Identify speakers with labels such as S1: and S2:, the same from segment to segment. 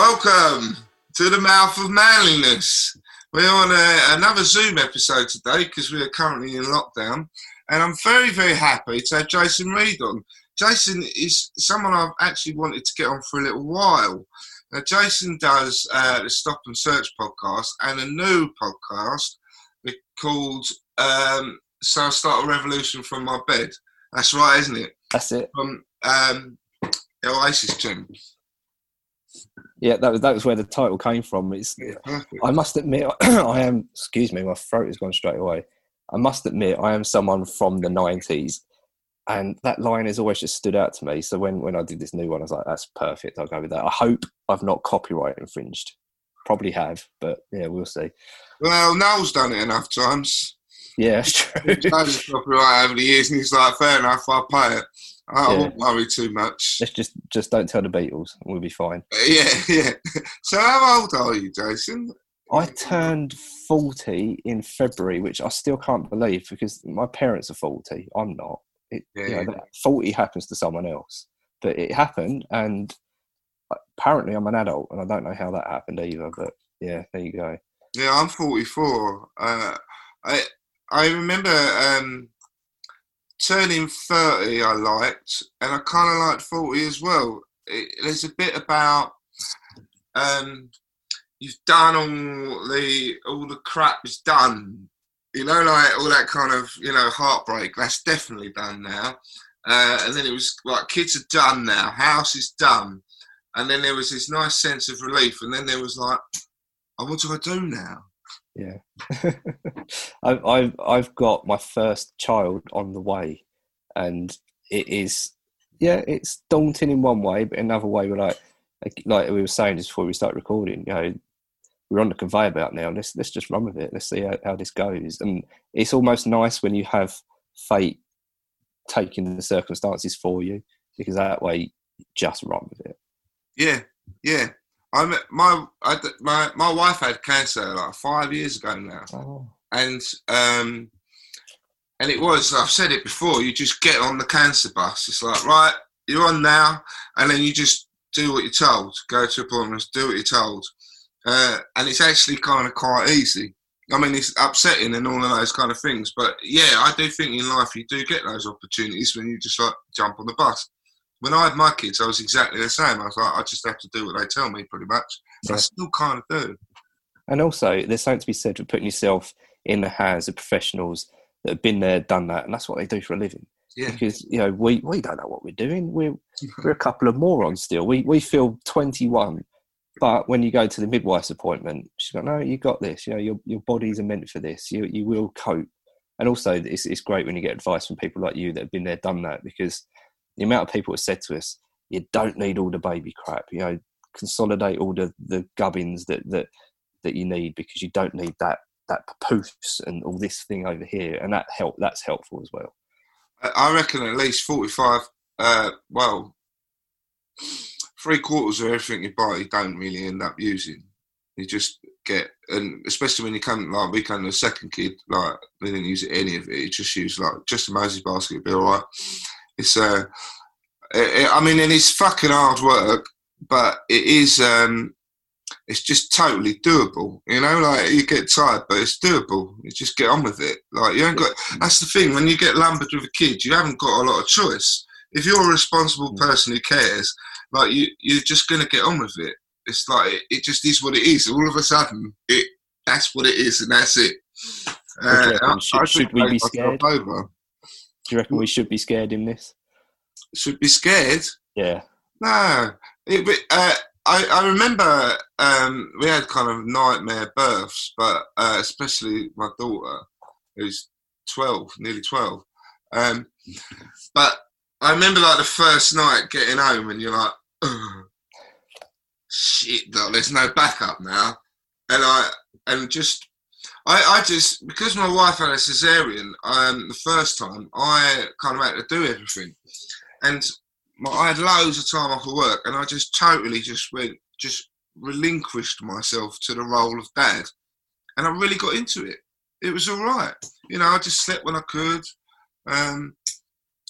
S1: Welcome to the mouth of manliness. We're on a, another Zoom episode today because we are currently in lockdown, and I'm very, very happy to have Jason Reed on. Jason is someone I've actually wanted to get on for a little while. Now, Jason does uh, the Stop and Search podcast and a new podcast called um, "So I Start a Revolution from My Bed." That's right, isn't it?
S2: That's it.
S1: From um, Oasis tune.
S2: Yeah, that was that was where the title came from. It's I must admit I am excuse me, my throat has gone straight away. I must admit I am someone from the nineties and that line has always just stood out to me. So when, when I did this new one, I was like, that's perfect. I'll go with that. I hope I've not copyright infringed. Probably have, but yeah, we'll see.
S1: Well, Noel's done it enough times.
S2: Yeah, that's true.
S1: He's copyright over the years, and he's like, fair enough, I'll pay it. I
S2: Yeah.
S1: won't worry too much.
S2: Let's just just don't tell the Beatles. We'll be fine.
S1: Yeah, yeah. So how old are you, Jason?
S2: I turned 40 in February, which I still can't believe because my parents are 40. I'm not. It, you
S1: Yeah.
S2: know, that 40 happens to someone else, but it happened, and apparently I'm an adult, and I don't know how that happened either. But yeah, there you go.
S1: Yeah, I'm 44. Uh, I I remember um, turning 30. I liked, and I kind of liked 40 as well. It, there's a bit about um, you've done all the all the crap is done. You know, like all that kind of you know heartbreak. That's definitely done now. Uh, and then it was like kids are done now, house is done, and then there was this nice sense of relief. And then there was like, oh, what do I do now?
S2: Yeah, I've, I've I've got my first child on the way, and it is yeah, it's daunting in one way, but another way, we're like like, we were saying just before we start recording, you know, we're on the conveyor belt now. Let's let's just run with it. Let's see how, how this goes. And it's almost nice when you have fate taking the circumstances for you, because that way, just run with it.
S1: Yeah, yeah. I'm my I, my my wife had cancer like five years ago now,
S2: Oh,
S1: and um, and it was I've said it before. You just get on the cancer bus. It's like right, you're on now, and then you just do what you're told. Go to appointments, do what you're told, uh, and it's actually kind of quite easy. I mean, it's upsetting and all of those kind of things, but yeah, I do think in life you do get those opportunities when you just like jump on the bus. When I had my kids, I was exactly the same. I was like, I just have to do what they tell me, pretty much. I still kind of do.
S2: And also, there's something to be said for putting yourself in the hands of professionals that have been there, done that, and that's what they do for a living.
S1: Yeah,
S2: Because you know, we, we don't know what we're doing. We're we're a couple of morons still. We we feel 21, but when you go to the midwife's appointment, she's like, "No, you got this. You know, your your bodies are meant for this. You you will cope." And also, it's it's great when you get advice from people like you that have been there, done that. Because the amount of people have said to us, "You don't need all the baby crap. You know, consolidate all the the gubbins that that that you need because you don't need that that papoose and all this thing over here." And that help that's helpful as well.
S1: I- reckon at least 45, uh, well, three quarters of everything you buy, you don't really end up using. You just get, and especially when you come, like we come to a second kid, like we didn't use any of it. You just use like just a Moses basket, be all right. It's uh, it, it- I mean, and it's fucking hard work, but it is. um it's just totally doable, you know. Like you get tired, but it's doable. You just get on with it. Like you ain't got. That's the thing. When you get lumbered with a kid, you haven't got a lot of choice. If you're a responsible person who cares, like you, you're just gonna get on with it. It's like it, it just is what it is. All of a sudden, it that's what it is, and that's it.
S2: Do you reckon?
S1: I-
S2: Should-
S1: I
S2: should we be scared?
S1: Over.
S2: Do you reckon we should be scared in this?
S1: Should be scared.
S2: Yeah.
S1: No, it, uh, I, I remember um, we had kind of nightmare births, but uh, especially my daughter, who's twelve, nearly twelve. Um, but I remember like the first night getting home, and you're like, "Ugh, "Shit, there's no backup now," and I and just. I, I just because my wife had a cesarean um, the first time I kind of had to do everything, and my, I had loads of time off of work, and I just totally just went, just relinquished myself to the role of dad, and I really got into it. It was all right, you know. I just slept when I could. Um,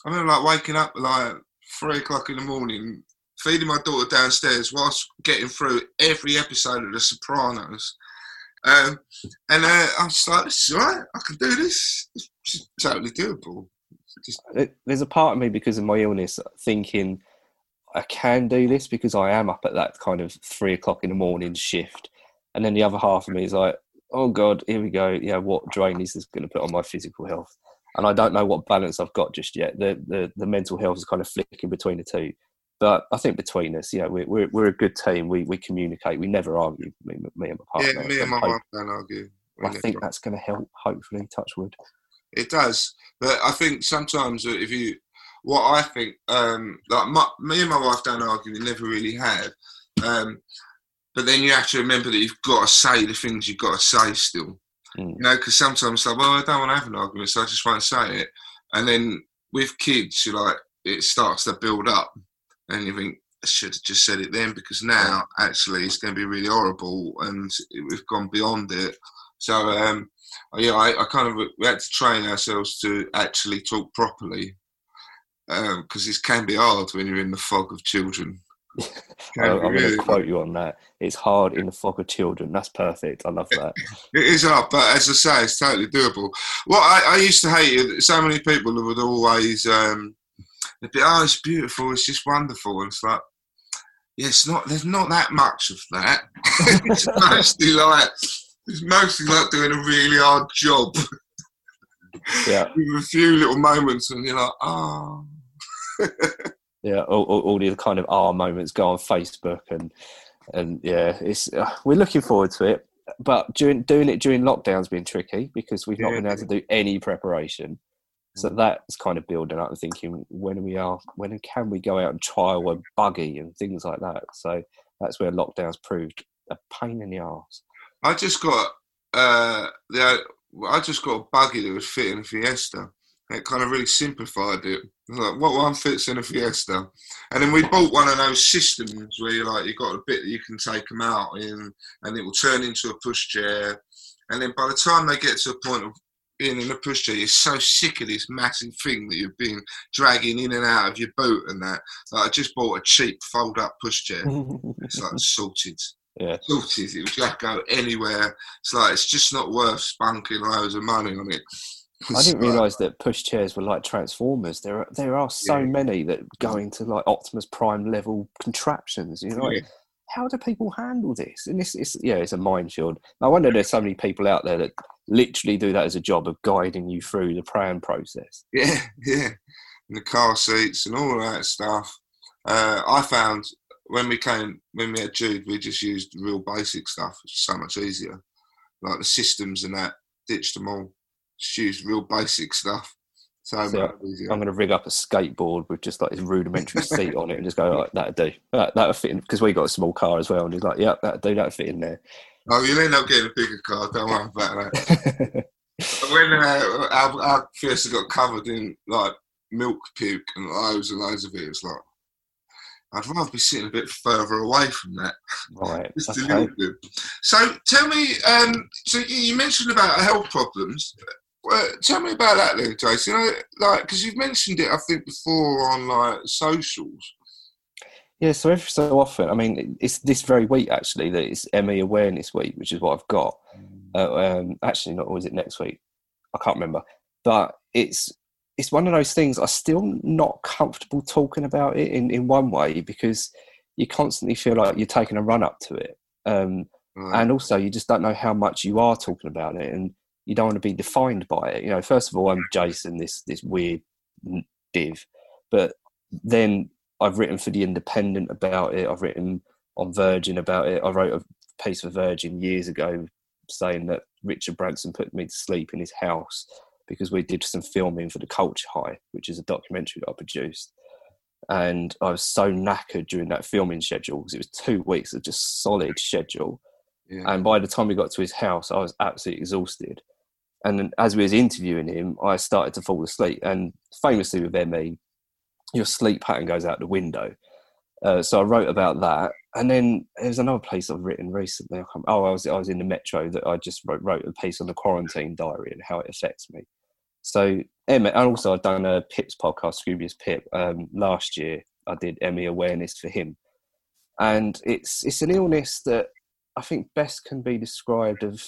S1: I remember like waking up like three o'clock in the morning, feeding my daughter downstairs whilst getting through every episode of The Sopranos. Um, and uh, I'm just like, this right. I can do this. It's totally doable. Just
S2: There's a part of me because of my illness thinking I can do this because I am up at that kind of three o'clock in the morning shift. And then the other half of me is like, oh God, here we go. Yeah, what drain is this going to put on my physical health? And I don't know what balance I've got just yet. The, the, the mental health is kind of flicking between the two. But I think between us, know, we're, we're, we're a good team. We, we communicate. We never argue, me, me and my partner.
S1: yeah,
S2: me
S1: and my wife don't argue.
S2: I think that's going to help, hopefully, touch wood.
S1: It does, but I think sometimes if you, what I think, um, like my, me and my wife don't argue. We never really have. Um, but then you have to remember that you've got to say the things you've got to say still.
S2: Mm.
S1: You know, because sometimes it's like, well, I don't want to have an argument, so I just won't say it. And then with kids, you're like it starts to build up, and you think I should have just said it then because now actually it's going to be really horrible, and we've gone beyond it. So um, yeah, I, I kind of we had to train ourselves to actually talk properly because this can be hard when you're in the fog of children.
S2: I'm going to quote you on that. It's hard in the fog of children. That's perfect. I love that.
S1: It is hard, but as I say, it's totally doable. Well, I, I used to hate it. So many people who would always, um, they'd be, "Oh, it's beautiful. It's just wonderful." And it's like, yeah, it's not. There's not that much of that. it's mostly like, it's mostly like doing a really hard job
S2: Yeah,
S1: with a few little moments, and you're like, "Oh."
S2: yeah. All, all, all the kind of R moments go on Facebook, and and yeah, it's uh, we're looking forward to it. But during doing it during lockdown's been tricky because we've not
S1: Yeah.
S2: been able to do any preparation. So that's kind of building up and thinking when we are when can we go out and trial a buggy and things like that. So that's where lockdown's proved a pain in the arse.
S1: I just got uh, the I just got a buggy that was fitting a Fiesta. It kind of really simplified it. Like, what one fits in a Fiesta? And then we bought one of those systems where you like you got a bit that you can take them out in, and it will turn into a pushchair. And then by the time they get to a point of being in a pushchair, you're so sick of this massive thing that you've been dragging in and out of your boot and that. Like, I just bought a cheap fold-up pushchair. It's like sorted
S2: yeah.
S1: sorted. It would like go anywhere. It's like it's just not worth spunking loads of money on it.
S2: I didn't realise that push chairs were like transformers. There are there are so
S1: Yeah.
S2: many that go into like Optimus Prime level contraptions. You know, like,
S1: Yeah.
S2: how do people handle this? And this is yeah, it's a minefield. I wonder there's so many people out there that literally do that as a job of guiding you through the plan process.
S1: Yeah, yeah. And the car seats and all that stuff. Uh, I found when we came, when we had Jude, we just used real basic stuff. It's so much easier. Like the systems and that, ditched them all. Just used real basic stuff. So
S2: So. I'm going to rig up a skateboard with just like this rudimentary seat on it and just go like that'll do. That that'll fit in because we got a small car as well. And he's like, yeah, that'll do. That'll fit in there.
S1: Oh, you'll end up getting a bigger car. Don't worry about that. when uh, our, our Fiesta got covered in like milk puke and loads and loads of it, it's like I'd rather be sitting a bit further away from that.
S2: Right. Okay.
S1: So tell me, um, so you you mentioned about health problems. Well, tell me about that then, Jason. You know, like because you've mentioned it, I think before on like socials.
S2: Yeah, so every so often, I mean, it's this very week actually that it's ME Awareness Week, which is what I've got. Uh, um, actually, not, or is it next week? I can't remember. But it's it's one of those things. I'm still not comfortable talking about it in, in one way because you constantly feel like you're taking a run up to it, um,
S1: Right.
S2: and also you just don't know how much you are talking about it, and you don't want to be defined by it. You know, first of all, I'm Jason, this this weird div, but then I've written for the Independent about it. I've written on Virgin about it. I wrote a piece for Virgin years ago saying that Richard Branson put me to sleep in his house because we did some filming for the Culture High, which is a documentary that I produced. And I was so knackered during that filming schedule because it was two weeks of just solid schedule.
S1: yeah.
S2: And by the time we got to his house, I was absolutely exhausted. And as we was interviewing him, I started to fall asleep. And famously with ME, your sleep pattern goes out the window. Uh, so I wrote about that. And then there's another piece I've written recently. I oh, I was I was in the metro that I just wrote, wrote a piece on the quarantine diary and how it affects me. So Emma, and also I've done a Pips podcast, Scroobius Pip. Um, last year I did ME awareness for him, and it's it's an illness that I think best can be described of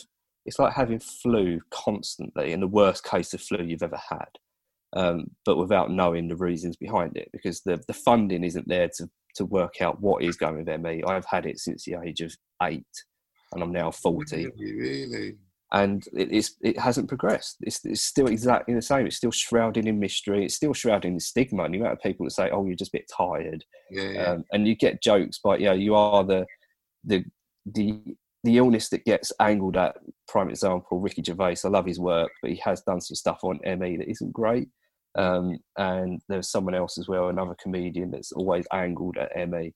S2: it's like having flu constantly, and the worst case of flu you've ever had, um, but without knowing the reasons behind it, because the the funding isn't there to to work out what is going with ME. I've had it since the age of eight, and I'm now forty
S1: Really, really.
S2: and it, it's, it hasn't progressed. It's, it's still exactly the same. It's still shrouded in mystery. It's still shrouded in stigma. And the amount of people that say, "Oh, you're just a bit tired,"
S1: Yeah, yeah.
S2: um, and you get jokes, but yeah, you are the the the the illness that gets angled at. Prime example, Ricky Gervais. I love his work, but he has done some stuff on ME that isn't great. Um, and there's someone else as well, another comedian that's always angled at ME,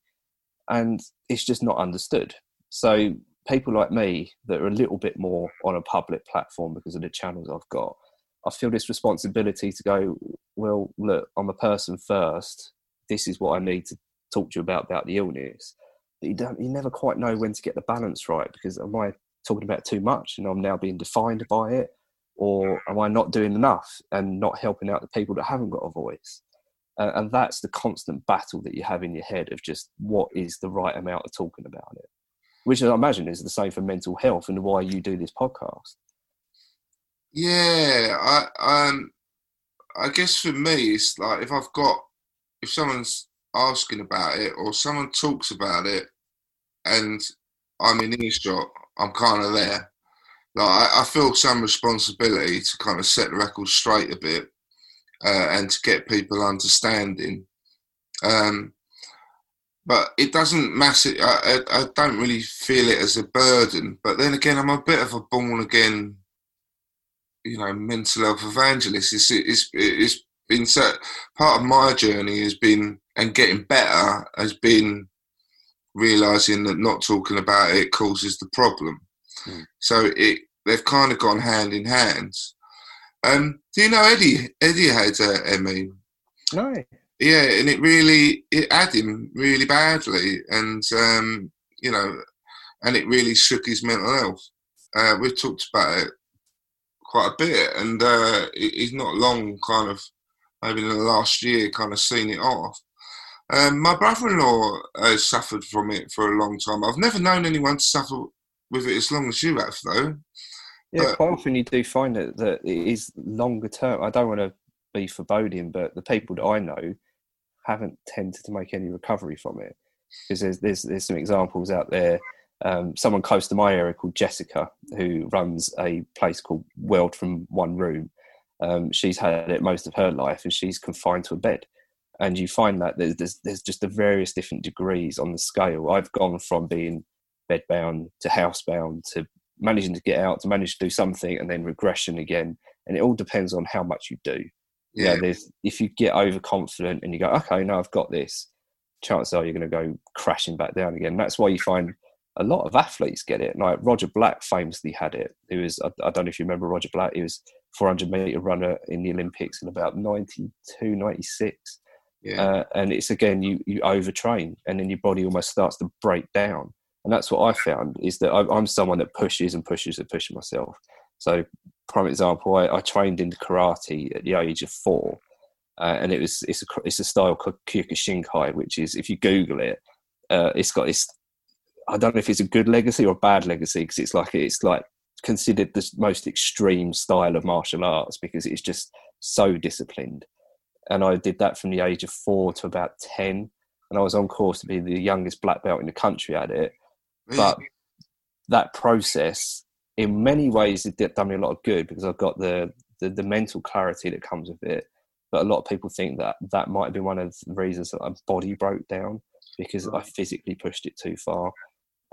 S2: and it's just not understood. So people like me that are a little bit more on a public platform because of the channels I've got, I feel this responsibility to go, well, look, I'm a person first. This is what I need to talk to you about about the illness. But you don't, you never quite know when to get the balance right because am I talking about too much and I'm now being defined by it, or am I not doing enough and not helping out the people that haven't got a voice? Uh, and that's the constant battle that you have in your head of just what is the right amount of talking about it which I imagine is the same for mental health and why you do this podcast.
S1: Yeah, I um, I guess for me, it's like if I've got if someone's asking about it or someone talks about it, and I'm in earshot, I'm kind of there. Like I, I feel some responsibility to kind of set the record straight a bit, uh, and to get people understanding. Um, but it doesn't massive. I, I, I don't really feel it as a burden. But then again, I'm a bit of a born again you know mental health evangelist it's it's it's been so part of my journey has been and getting better has been realizing that not talking about it causes the problem
S2: Mm.
S1: so it they've kind of gone hand in hand. Um do you know eddie eddie had uh, ME
S2: No,
S1: yeah and it really it had him really badly and um you know and it really shook his mental health. Uh we've talked about it quite a bit and uh he's not long kind of maybe in the last year kind of seen it off. Um my brother-in-law has suffered from it for a long time. I've never known anyone to suffer with it as long as you have though
S2: yeah,
S1: But-
S2: quite often you do find it that it is longer term. I don't want to be foreboding, but the people that I know haven't tended to make any recovery from it because there's there's there's some examples out there. Um, someone close to my area called Jessica, who runs a place called World from One Room. Um, she's had it most of her life, and she's confined to a bed. And you find that there's, there's there's just the various different degrees on the scale. I've gone from being bedbound to housebound to managing to get out to manage to do something and then regression again. And it all depends on how much you do. Yeah,
S1: yeah
S2: there's if you get overconfident and you go, okay, now I've got this, chances are you're going to go crashing back down again. That's why you find a lot of athletes get it. Like Roger Black famously had it. He was, I, I don't know if you remember Roger Black, he was 400 meter runner in the Olympics in about 92, 96.
S1: Yeah.
S2: Uh, and it's again, you, you overtrain and then your body almost starts to break down. And that's what I found is that I, I'm someone that pushes and pushes and pushes myself. So, prime example, I, I trained in karate at the age of four. Uh, and it was it's a, it's a style called Kyokushinkai, which is if you Google it, uh, it's got this. I don't know if it's a good legacy or a bad legacy because it's like it's like considered the most extreme style of martial arts because it's just so disciplined. And I did that from the age of four to about ten, and I was on course to be the youngest black belt in the country at it. But that process, in many ways, it did done me a lot of good because I've got the, the the mental clarity that comes with it. But a lot of people think that that might have been one of the reasons that my body broke down because I physically pushed it too far.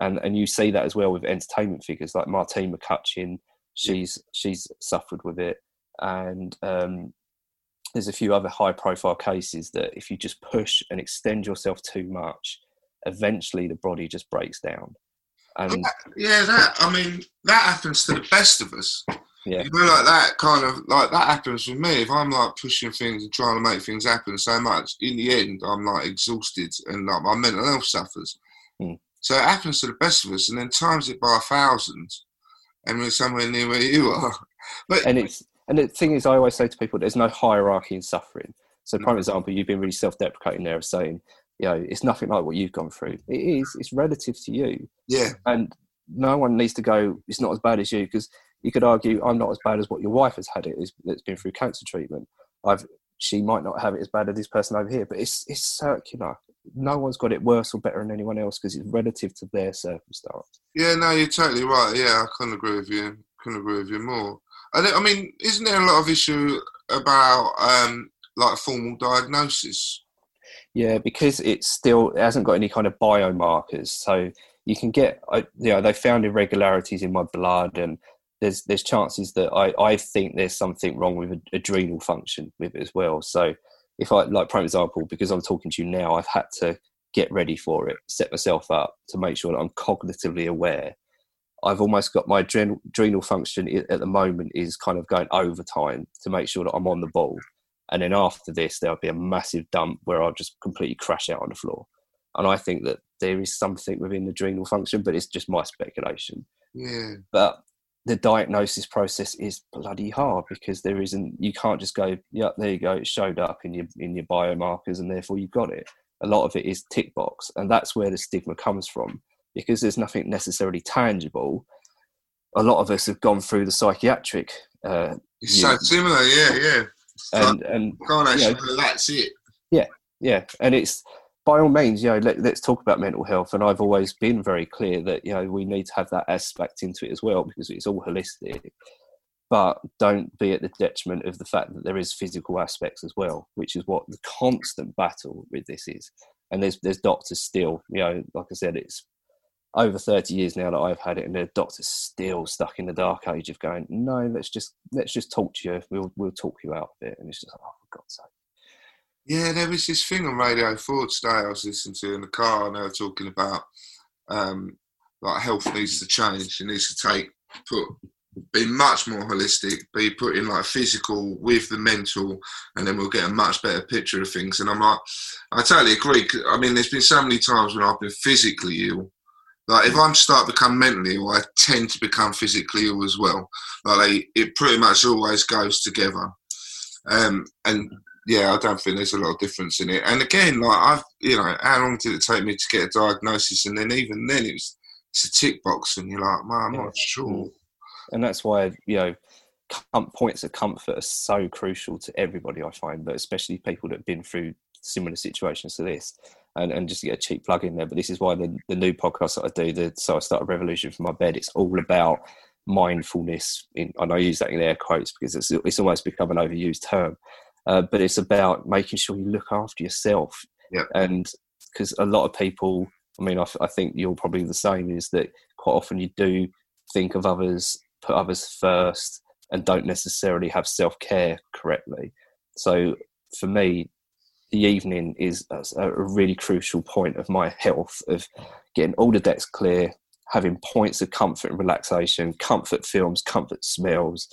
S2: And and you see that as well with entertainment figures like Martine McCutcheon. She's she's suffered with it, and um, there's a few other high profile cases that if you just push and extend yourself too much, eventually the body just breaks down. And
S1: yeah, that I mean that happens to the best of us.
S2: yeah,
S1: You know, like that kind of like that happens with me. If I'm like pushing things and trying to make things happen so much, in the end, I'm like exhausted and like my mental health suffers.
S2: Hmm.
S1: So it happens to the best of us, and then times it by a thousand, and we're somewhere near where you are. But
S2: and it's and the thing is, I always say to people, there's no hierarchy in suffering. So, prime example, you've been really self-deprecating there, of saying, you know, it's nothing like what you've gone through. It is. It's relative to you,
S1: yeah,
S2: and no one needs to go. It's not as bad as you because you could argue I'm not as bad as what your wife has had it. is- That's been through cancer treatment. I've she might not have it as bad as this person over here, but it's it's circular. No one's got it worse or better than anyone else because it's relative to their circumstance.
S1: yeah, no, you're totally right. Yeah, I couldn't agree with you. Couldn't agree with you more. I, I mean, isn't there a lot of issue about um, like formal diagnosis?
S2: Yeah, because it still it hasn't got any kind of biomarkers, so you can get. I- You know, they found irregularities in my blood, and there's there's chances that I I think there's something wrong with adrenal function with it as well. So if I like, for example, because I'm talking to you now, I've had to get ready for it, set myself up to make sure that I'm cognitively aware. I've almost got my adren- adrenal function at the moment is kind of going overtime to make sure that I'm on the ball. And then after this, there'll be a massive dump where I'll just completely crash out on the floor. And I think that there is something within the adrenal function, but it's just my speculation.
S1: Yeah,
S2: But the diagnosis process is bloody hard because there isn't. You can't just go, "Yeah, there you go. It showed up in your in your biomarkers, and therefore you've got it." A lot of it is tick box, and that's where the stigma comes from because there's nothing necessarily tangible. A lot of us have gone through the psychiatric, uh,
S1: it's so similar. Yeah, yeah.
S2: And and. Yeah.
S1: go, That's it.
S2: yeah yeah, and it's by all means you know let, let's talk about mental health and i've always been very clear that you know we need to have that aspect into it as well because it's all holistic but don't be at the detriment of the fact that there is physical aspects as well which is what the constant battle with this is and there's there's doctors still you know like i said it's over 30 years now that i've had it and the doctors still stuck in the dark age of going no let's just let's just talk to you we'll we'll talk you out of it and it's just oh for god's sake
S1: Yeah, there was this thing on Radio 4 today I was listening to in the car, and they were talking about um, like health needs to change. It needs to take put be much more holistic, be put in like physical with the mental, and then we'll get a much better picture of things. And I'm like, I totally agree. I mean, there's been so many times when I've been physically ill. Like if I'm start to become mentally ill, I tend to become physically ill as well. Like they, it pretty much always goes together. Um, and yeah, I don't think there's a lot of difference in it. And again, like I've, you know, how long did it take me to get a diagnosis? And then even then, it was it's a tick box, and you're like, man, I'm
S2: Yeah.
S1: not sure.
S2: and that's why you know com- points of comfort are so crucial to everybody i find but especially people that have been through similar situations to this and, and just get a cheap plug in there but this is why the, the new podcast that i do the so i start a revolution from my bed it's all about mindfulness in, and i use that in air quotes because it's, it's almost become an overused term uh, but it's about making sure you look after yourself
S1: Yep.
S2: and because a lot of people i mean I, I think you're probably the same is that quite often you do think of others put others first and don't necessarily have self-care correctly so for me the evening is a, really crucial point of my health of getting all the decks clear having points of comfort and relaxation comfort films comfort smells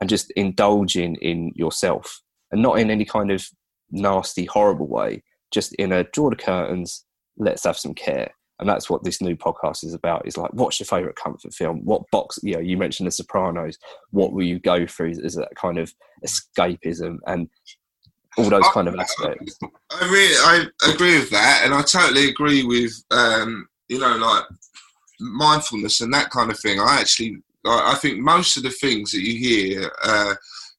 S2: and just indulging in yourself and not in any kind of nasty, horrible way, just in a draw the curtains, let's have some care. And that's what this new podcast is about. Is like, what's your favorite comfort film? What box? You know, you mentioned The Sopranos. What will you go through as that kind of escapism and all those kind of aspects?
S1: I really, I agree with that, and I totally agree with, um, you know, like mindfulness and that kind of thing. I actually, I think most of the things that you hear. Uh,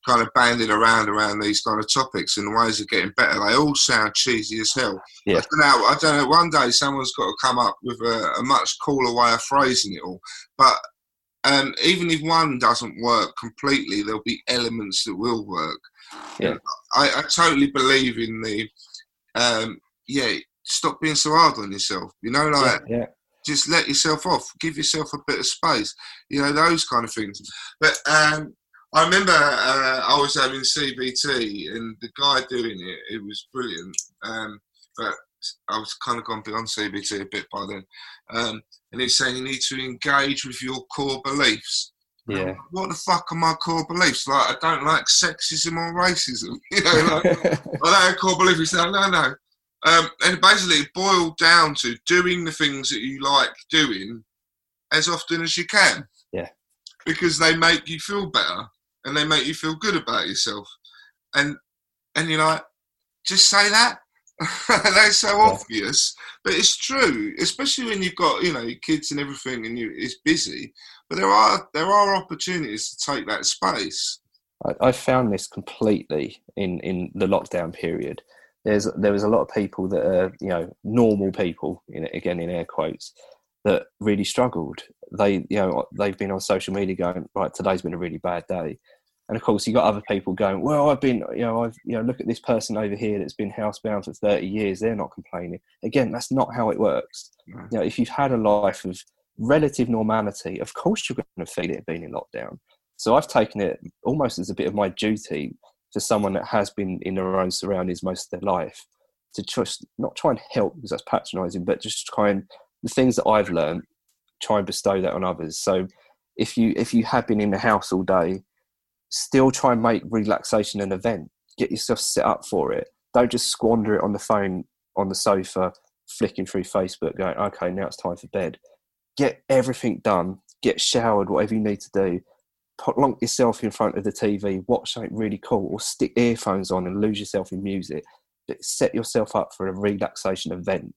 S1: kind of banding around around these kind of topics and the ways of getting better. They all sound cheesy as hell.
S2: Yeah.
S1: I don't know. I don't know. One day someone's got to come up with a, a much cooler way of phrasing it all. But um, even if one doesn't work completely, there'll be elements that will work.
S2: Yeah.
S1: I, I totally believe in the um, yeah. Stop being so hard on yourself. You know, like
S2: yeah, yeah.
S1: just let yourself off. Give yourself a bit of space. You know those kind of things. But um, I remember uh, I was having CBT and the guy doing it, it was brilliant. Um, but I was kind of gone beyond CBT a bit by then. Um, and he's saying you need to engage with your core beliefs.
S2: Yeah.
S1: What the fuck are my core beliefs? Like, I don't like sexism or racism. You know, like, I don't have core beliefs. He's like, no, no. Um, and basically, it boiled down to doing the things that you like doing as often as you can.
S2: Yeah.
S1: Because they make you feel better and they make you feel good about yourself. And and you're like, just say that. That's so
S2: Yeah.
S1: obvious, but it's true. Especially when you've got you know kids and everything, and you it's busy. But there are there are opportunities to take that space.
S2: I, I found this completely in in the lockdown period. There's there was a lot of people that are you know normal people in again in air quotes that really struggled. They you know they've been on social media going right today's been a really bad day, and of course you've got other people going well I've been you know I've you know look at this person over here that's been housebound for thirty years they're not complaining. Again that's not how it works. You know if you've had a life of relative normality, of course you're going to feel it being in lockdown. So I've taken it almost as a bit of my duty for someone that has been in their own surroundings most of their life to just not try and help because that's patronising, but just try and the things that I've learned, try and bestow that on others. So if you if you have been in the house all day, still try and make relaxation an event. Get yourself set up for it. Don't just squander it on the phone on the sofa, flicking through Facebook, going, okay, now it's time for bed. Get everything done. Get showered, whatever you need to do put lock yourself in front of the TV, watch something really cool, or stick earphones on and lose yourself in music. But set yourself up for a relaxation event.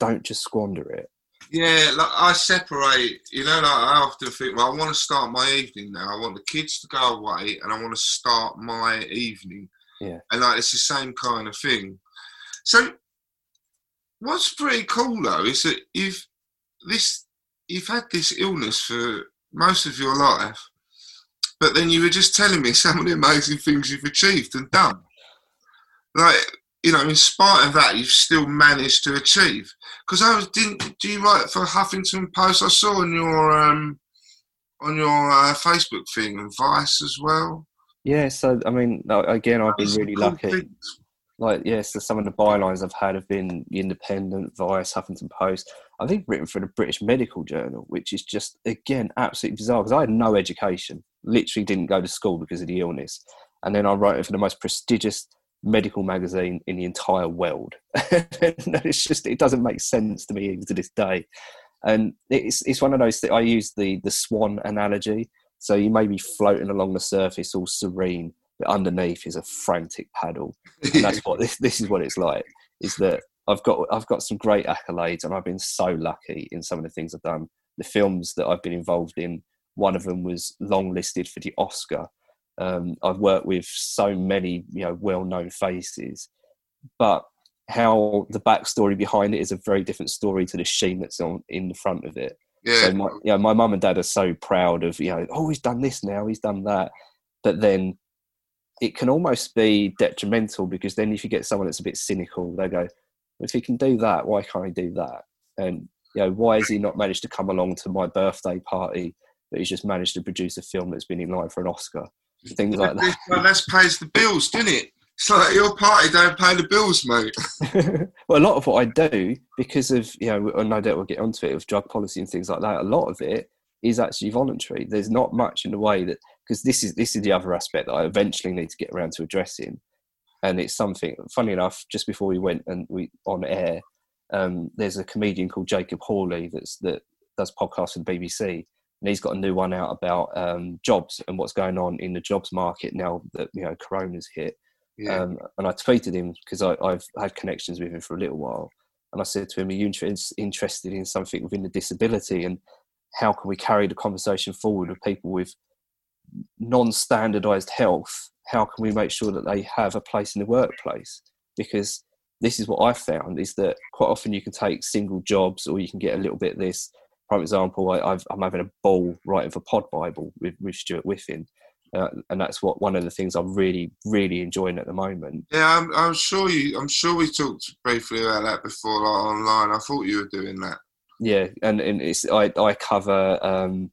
S2: Don't just squander it.
S1: Yeah, like I separate. You know, like I often think, well, I want to start my evening now. I want the kids to go away, and I want to start my evening.
S2: Yeah.
S1: and like it's the same kind of thing. So, what's pretty cool though is that you've this you've had this illness for most of your life, but then you were just telling me some of the amazing things you've achieved and done. Like you know, in spite of that, you've still managed to achieve. Because I was didn't do you write for Huffington Post? I saw on your um on your uh, Facebook thing and Vice as well.
S2: Yeah, so I mean, again, I've been really lucky.
S1: things.
S2: Like, yes, so some of the bylines I've had have been The Independent, Vice, Huffington Post. I think written for the British Medical Journal, which is just, again, absolutely bizarre because I had no education, literally didn't go to school because of the illness. And then I wrote it for the most prestigious medical magazine in the entire world. it's just, it doesn't make sense to me even to this day. And it's, it's one of those that I use the, the swan analogy. So you may be floating along the surface all serene, but underneath is a frantic paddle and that's what this, this is what it's like is that i've got i've got some great accolades and i've been so lucky in some of the things i've done the films that i've been involved in one of them was long listed for the oscar um, i've worked with so many you know well-known faces but how the backstory behind it is a very different story to the sheen that's on in the front of it
S1: yeah,
S2: so my, you know, my mum and dad are so proud of, you know, oh, he's done this now, he's done that. But then it can almost be detrimental because then if you get someone that's a bit cynical, they go, well, if he can do that, why can't he do that? And, you know, why has he not managed to come along to my birthday party, but he's just managed to produce a film that's been in line for an Oscar? Things like that.
S1: well, that pays the bills, doesn't it? It's like your party don't pay the bills, mate.
S2: well, a lot of what I do, because of you know, and no doubt we'll get onto it with drug policy and things like that. A lot of it is actually voluntary. There's not much in the way that because this is this is the other aspect that I eventually need to get around to addressing. and it's something. Funny enough, just before we went and we on air, um, there's a comedian called Jacob Hawley that's that does podcasts for the BBC, and he's got a new one out about um, jobs and what's going on in the jobs market now that you know Corona's hit.
S1: Yeah.
S2: Um, and I tweeted him because I've had connections with him for a little while, and I said to him, "Are you inter- interested in something within the disability and how can we carry the conversation forward with people with non-standardized health how can we make sure that they have a place in the workplace because this is what i found is that quite often you can take single jobs or you can get a little bit of this for example I, am having a ball writing for Podbible with, with stuart whiffin uh, and that's what one of the things i'm really really enjoying at the moment
S1: Yeah, I'm, I'm sure you. I'm sure we talked briefly about that before, like online. I thought you were doing that.
S2: yeah and, and it's i, I cover um,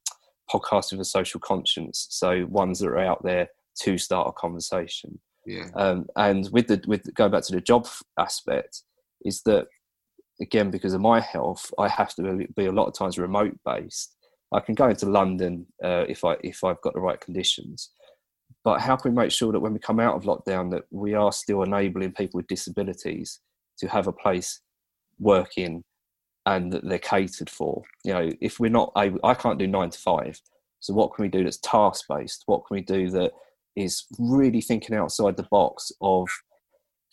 S2: podcasts with a social conscience so ones that are out there to start a conversation
S1: Yeah,
S2: um, and with the with going back to the job aspect is that again because of my health i have to be a lot of times remote based. I can go into london uh, if i if i've got the right conditions. But how can we make sure that when we come out of lockdown that we are still enabling people with disabilities to have a place working and that they're catered for? You know if we're not able i can't do nine to five. So what can we do that's task based? What can we do that is really thinking outside the box of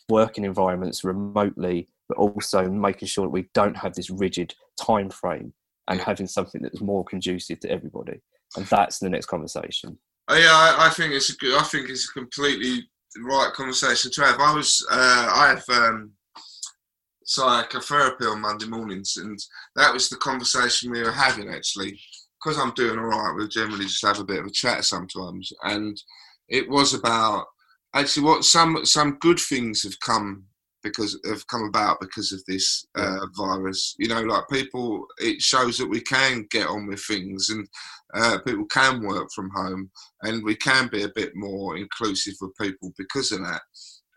S2: working environments remotely but also making sure that we don't have this rigid time frame and having something that's more conducive to everybody and that's the next conversation
S1: Oh, yeah. I, I think it's a good. I think it's a completely right conversation to have. I was. Uh, I have um, psychotherapy on Monday mornings, and that was the conversation we were having actually. Because I'm doing all right, we'll generally just have a bit of a chat sometimes, and it was about actually what some some good things have come because have come about because of this uh, virus. You know, like people, it shows that we can get on with things, and uh, people can work from home, and we can be a bit more inclusive with people because of that.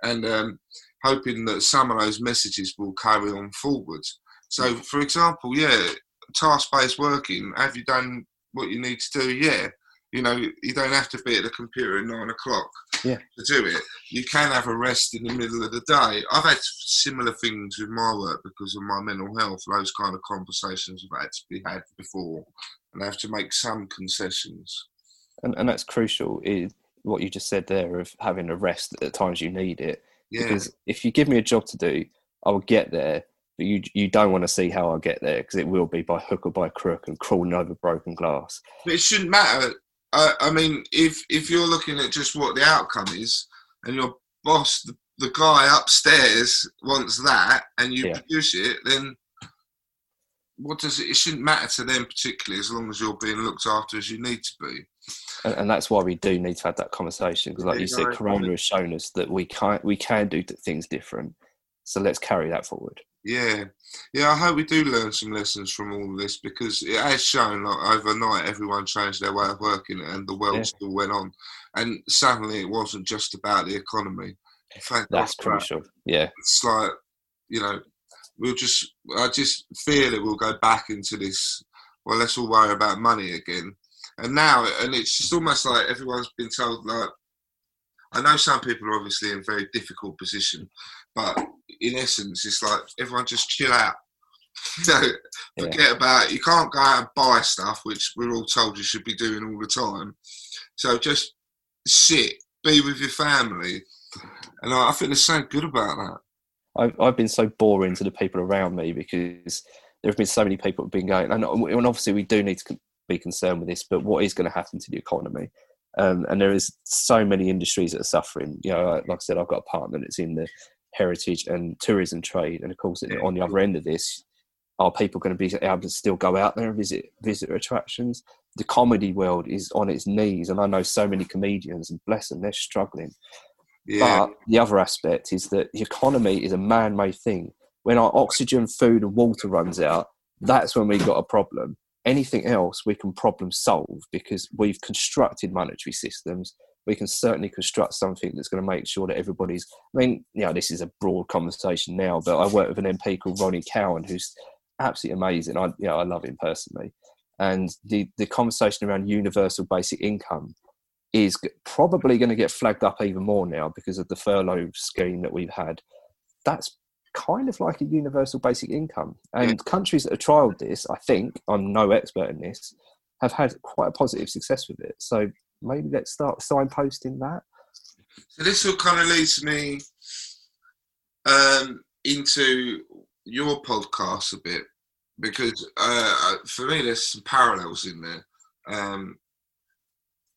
S1: And um, hoping that some of those messages will carry on forward. So, for example, yeah, task-based working. Have you done what you need to do? Yeah. You know, you don't have to be at the computer at nine o'clock
S2: Yeah.
S1: to do it. You can have a rest in the middle of the day. I've had similar things with my work because of my mental health. Those kind of conversations have had to be had before, and I have to make some concessions.
S2: and, and that's crucial is what you just said there of having a rest at times you need it
S1: Yeah,
S2: because if you give me a job to do i will get there but you you don't want to see how i get there because it will be by hook or by crook and crawling over broken glass
S1: but it shouldn't matter. I, I mean, if if you're looking at just what the outcome is, and your boss, the, the guy upstairs, wants that, and you
S2: Yeah.
S1: produce it, then what does it? It shouldn't matter to them particularly, as long as you're being looked after as you need to be.
S2: and, and that's why we do need to have that conversation because like you said corona has shown us that we can't we can do things different so let's carry that forward
S1: Yeah, yeah. I hope we do learn some lessons from all of this because it has shown like overnight everyone changed their way of working and the world
S2: Yeah.
S1: still went on, and suddenly it wasn't just about the economy. God
S2: that's crucial yeah
S1: It's like you know, we'll just. I just fear that we'll go back into this. Well, let's all worry about money again. And now, and it's just almost like everyone's been told like. I know some people are obviously in a very difficult position, but in essence, it's like everyone just chill out. So
S2: Yeah.
S1: forget about you can't go out and buy stuff, which we're all told you should be doing all the time. So just sit, be with your family, and I, I think there's something good about that.
S2: I've, I've been so boring to the people around me because there have been so many people who've been going, and, and obviously we do need to be concerned with this, but what is going to happen to the economy? Um, and there is so many industries that are suffering. You know, like I said, I've got a partner that's in the heritage and tourism trade, and of course,
S1: Yeah.
S2: on the other end of this, are people going to be able to still go out there and visit visitor attractions? The comedy world is on its knees, and I know so many comedians, and bless them, they're struggling.
S1: Yeah,
S2: But the other aspect is that the economy is a man made thing. When our oxygen, food, and water runs out, that's when we've got a problem. Anything else we can problem solve because we've constructed monetary systems. We can certainly construct something that's going to make sure that everybody's. I mean, you know, this is a broad conversation now, but I work with an MP called Ronnie Cowan who's absolutely amazing. I, you know, I love him personally. And the, the conversation around universal basic income is probably going to get flagged up even more now because of the furlough scheme that we've had. That's kind of like a universal basic income. And countries that have trialed this, I think, I'm no expert in this, have had quite a positive success with it. So maybe let's start signposting that.
S1: So this will kind of leads me um, into your podcast a bit because uh, for me there's some parallels in there. Um,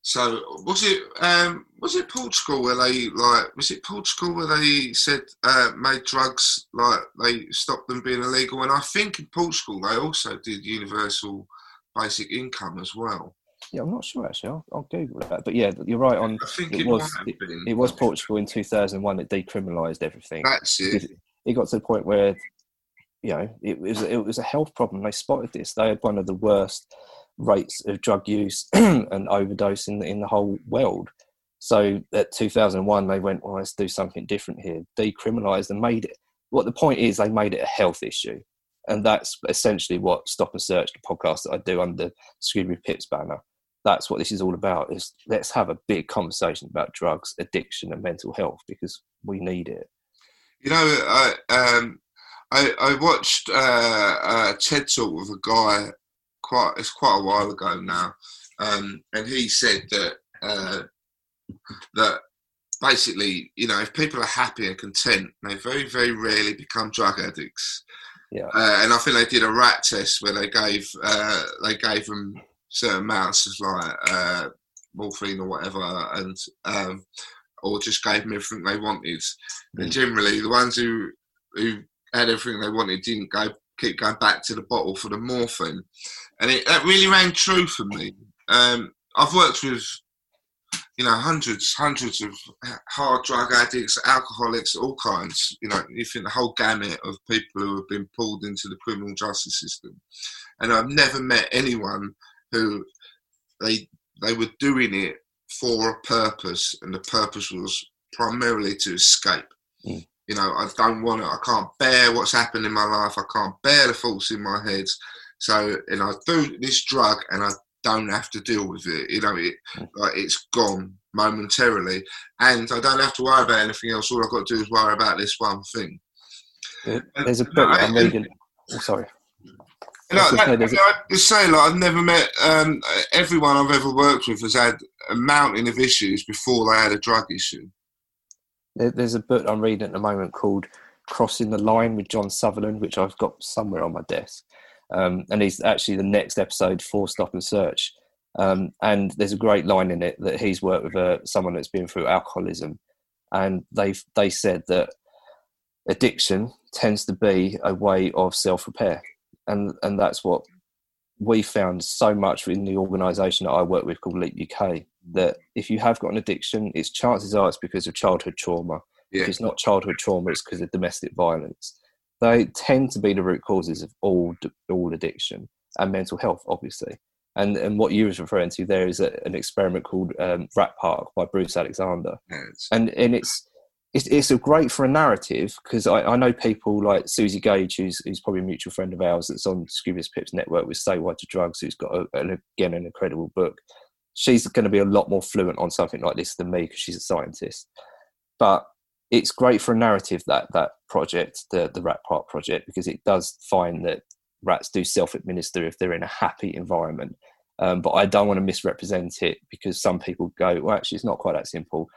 S1: so was it um, was it Portugal where they like was it Portugal where they said uh, made drugs like they stopped them being illegal and I think in Portugal they also did universal basic income as well.
S2: Yeah, I'm not sure actually. I'll, I'll Google that. But yeah, you're right. On
S1: I think
S2: it,
S1: it
S2: was it, it was Portugal in 2001 that decriminalised everything.
S1: That's it.
S2: It got to the point where you know it was it was a health problem. They spotted this. They had one of the worst rates of drug use and overdose in the, in the whole world. So at 2001, they went, well, let's do something different here. Decriminalised and made it. What the point is, they made it a health issue, and that's essentially what Stop and Search, the podcast that I do under Scroobius Pips banner. That's what this is all about. Is let's have a big conversation about drugs, addiction, and mental health because we need it.
S1: You know, I um, I, I watched uh, a TED talk with a guy quite it's quite a while ago now, um, and he said that uh, that basically, you know, if people are happy and content, they very very rarely become drug addicts.
S2: Yeah.
S1: Uh, and I think they did a rat test where they gave uh, they gave them certain amounts of like uh, morphine or whatever, and um, or just gave them everything they wanted. And generally, the ones who who had everything they wanted didn't go keep going back to the bottle for the morphine, and it that really rang true for me. Um, I've worked with you know hundreds hundreds of hard drug addicts, alcoholics, all kinds. You know, you think the whole gamut of people who have been pulled into the criminal justice system, and I've never met anyone who they they were doing it for a purpose, and the purpose was primarily to escape.
S2: Mm.
S1: You know, I don't want it. I can't bear what's happened in my life. I can't bear the thoughts in my head. So, and I do this drug, and I don't have to deal with it. You know, it like it's gone momentarily, and I don't have to worry about anything else. All I've got to do is worry about this one thing.
S2: There's a book I'm reading. Oh, sorry. That's
S1: I,
S2: okay,
S1: I,
S2: there's a-
S1: I just say, like, I've never met um, everyone I've ever worked with has had a mountain of issues before they had a drug issue.
S2: There- There's a book I'm reading at the moment called Crossing the Line with John Sutherland, which I've got somewhere on my desk. Um, and he's actually the next episode for Stop and Search. Um, and there's a great line in it that he's worked with uh, someone that's been through alcoholism. And they've, they said that addiction tends to be a way of self repair. And, and that's what we found so much in the organisation that I work with called Leap UK that if you have got an addiction, its chances are it's because of childhood trauma.
S1: Yeah.
S2: If it's not childhood trauma, it's because of domestic violence. They tend to be the root causes of all all addiction and mental health, obviously. And and what you was referring to there is a, an experiment called um, Rat Park by Bruce Alexander
S1: Yeah,
S2: and and it's it's, it's a great for a narrative because I, I know people like Suzi Gage, who's, who's probably a mutual friend of ours that's on Scroobius Pips network with Why to Drugs, who's got a, an, again an incredible book. She's going to be a lot more fluent on something like this than me because she's a scientist. But it's great for a narrative that that project, the the Rat Park project, because it does find that rats do self-administer if they're in a happy environment. Um, but I don't want to misrepresent it because some people go, well, actually, it's not quite that simple.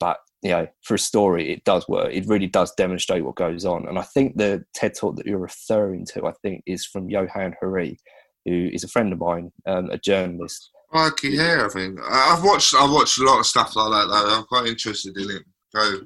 S2: But you know, for a story, it does work. It really does demonstrate what goes on. And I think the TED talk that you're referring to, I think, is from Johann Hari, who is a friend of mine, um, a journalist.
S1: Crikey, yeah, I think I've watched. I've watched a lot of stuff like that. Though I'm quite interested in it. So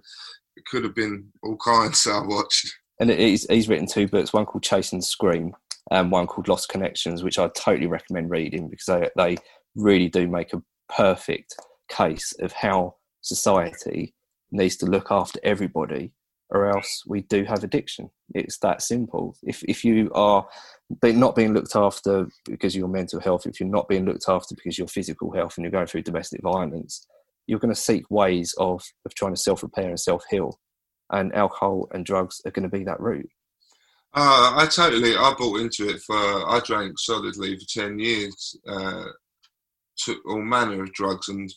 S1: it could have been all kinds that I watched.
S2: And is, he's written two books, one called Chasing the Scream and one called Lost Connections, which I totally recommend reading because they, they really do make a perfect case of how society needs to look after everybody or else we do have addiction. It's that simple. If, if you are not being looked after because of your mental health, if you're not being looked after because of your physical health and you're going through domestic violence, you're going to seek ways of, of trying to self repair and self heal. And alcohol and drugs are going to be that route.
S1: Uh, I totally. I bought into it for. I drank solidly for ten years. Uh, took all manner of drugs, and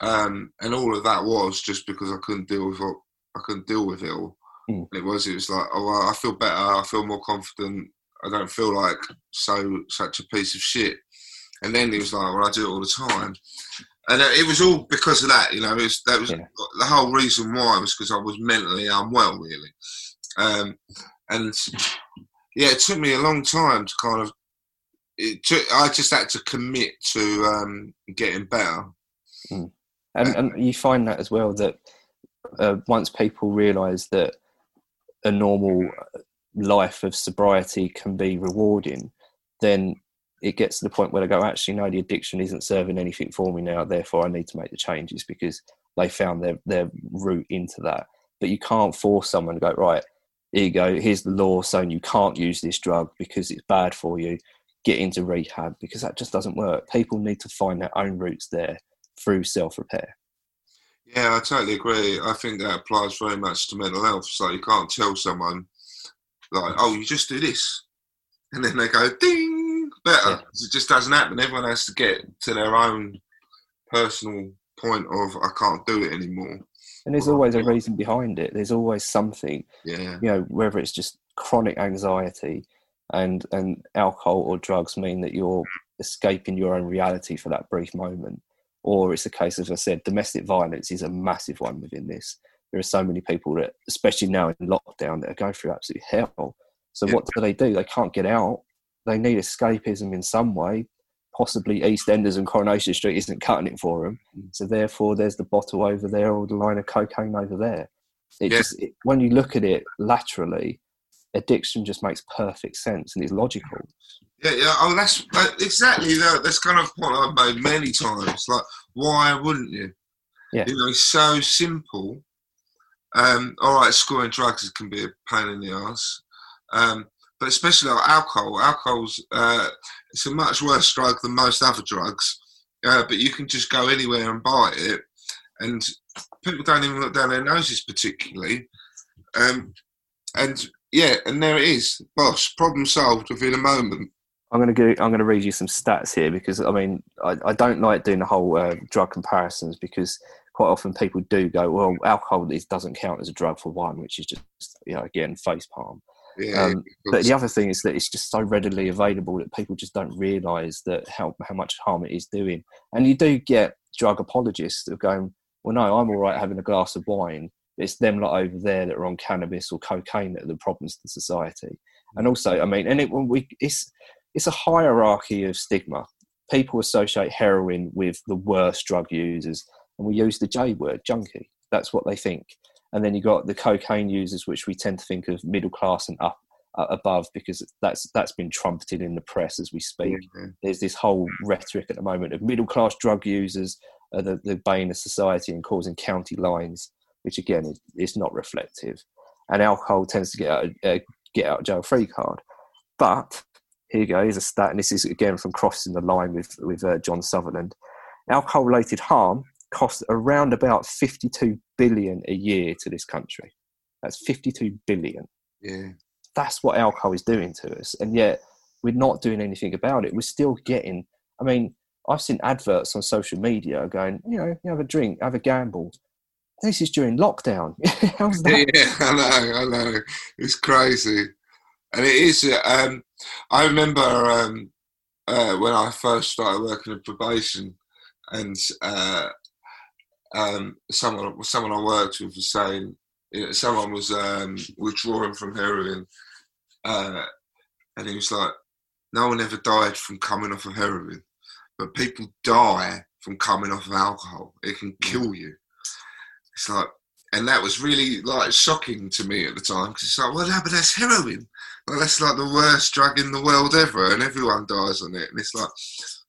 S1: um, and all of that was just because I couldn't deal with it. I couldn't deal with it all.
S2: Mm.
S1: It was. It was like, oh, well, I feel better. I feel more confident. I don't feel like so such a piece of shit. And then he was like, well, I do it all the time. And it was all because of that, you know. It was, that was
S2: Yeah.
S1: the whole reason why was because I was mentally unwell, really. Um, and yeah, it took me a long time to kind of. It took, I just had to commit to um, getting better.
S2: And and you find that as well that uh, once people realise that a normal life of sobriety can be rewarding, then it gets to the point where they go, actually, no, the addiction isn't serving anything for me now. Therefore, I need to make the changes because they found their their route into that. But you can't force someone to go right. Here you go. Here's the law saying you can't use this drug because it's bad for you. Get into rehab because that just doesn't work. People need to find their own routes there through self repair.
S1: Yeah, I totally agree. I think that applies very much to mental health. So you can't tell someone like, "Oh, you just do this," and then they go ding better.
S2: Yeah.
S1: It just doesn't happen. Everyone has to get to their own personal point of "I can't do it anymore."
S2: And there's always a reason behind it. There's always something,
S1: Yeah,
S2: you know, whether it's just chronic anxiety and and alcohol or drugs mean that you're escaping your own reality for that brief moment. Or it's a case, as I said, domestic violence is a massive one within this. There are so many people that, especially now in lockdown, that are going through absolute hell. So
S1: Yeah.
S2: what do they do? They can't get out. They need escapism in some way. Possibly EastEnders and Coronation Street isn't cutting it for them. Mm. So therefore, there's the bottle over there or the line of cocaine over there. It
S1: Yeah.
S2: just it, when you look at it laterally, addiction just makes perfect sense and it's logical.
S1: yeah, yeah. Oh, that's that, exactly that. That's kind of point I've made many times. Like, why wouldn't you?
S2: Yeah.
S1: You know, it's so simple. Um, all right, scoring drugs can be a pain in the ass, um, but especially like alcohol. Alcohol's uh, it's a much worse drug than most other drugs, uh, but you can just go anywhere and buy it, and people don't even look down their noses particularly. Um, and yeah, and there it is, boss. Problem solved within a moment.
S2: I'm going to go, I'm going to read you some stats here because I mean I, I don't like doing the whole uh, drug comparisons because quite often people do go well alcohol is, doesn't count as a drug for one which is just you know again face palm
S1: Yeah,
S2: Um, but the other thing is that it's just so readily available that people just don't realise that how how much harm it is doing. And you do get drug apologists that are going, "Well, no, I'm all right having a glass of wine. It's them lot over there that are on cannabis or cocaine that are the problems to society." And also, I mean, and it when we it's it's a hierarchy of stigma. People associate heroin with the worst drug users, and we use the J word, junkie. That's what they think. And then you got the cocaine users, which we tend to think of middle class and up uh, above, because that's that's been trumpeted in the press as we speak.
S1: Yeah.
S2: There's this whole rhetoric at the moment of middle class drug users are the, the bane of society and causing county lines, which again is, is not reflective. And alcohol tends to get out, uh, get out of jail free card. But here you go, here's a stat, and this is again from crossing the line with with uh, John Sutherland. Alcohol related harm costs around about 52 billion a year to this country. That's 52 billion.
S1: yeah.
S2: That's what alcohol is doing to us, and yet we're not doing anything about it. We're still getting. I mean, I've seen adverts on social media going, you know, you have a drink, have a gamble. This is during lockdown. How's that?
S1: Yeah, I know, I know. It's crazy, and it is. Um, I remember um, uh, when I first started working in probation, and uh, um, someone someone I worked with was saying you know, someone was um, withdrawing from heroin, uh, and he was like, "No one ever died from coming off of heroin, but people die from coming off of alcohol. It can kill you." It's like and that was really like shocking to me at the time because it's like, well, no, but that's heroin. Well, that's like the worst drug in the world ever, and everyone dies on it. And it's like,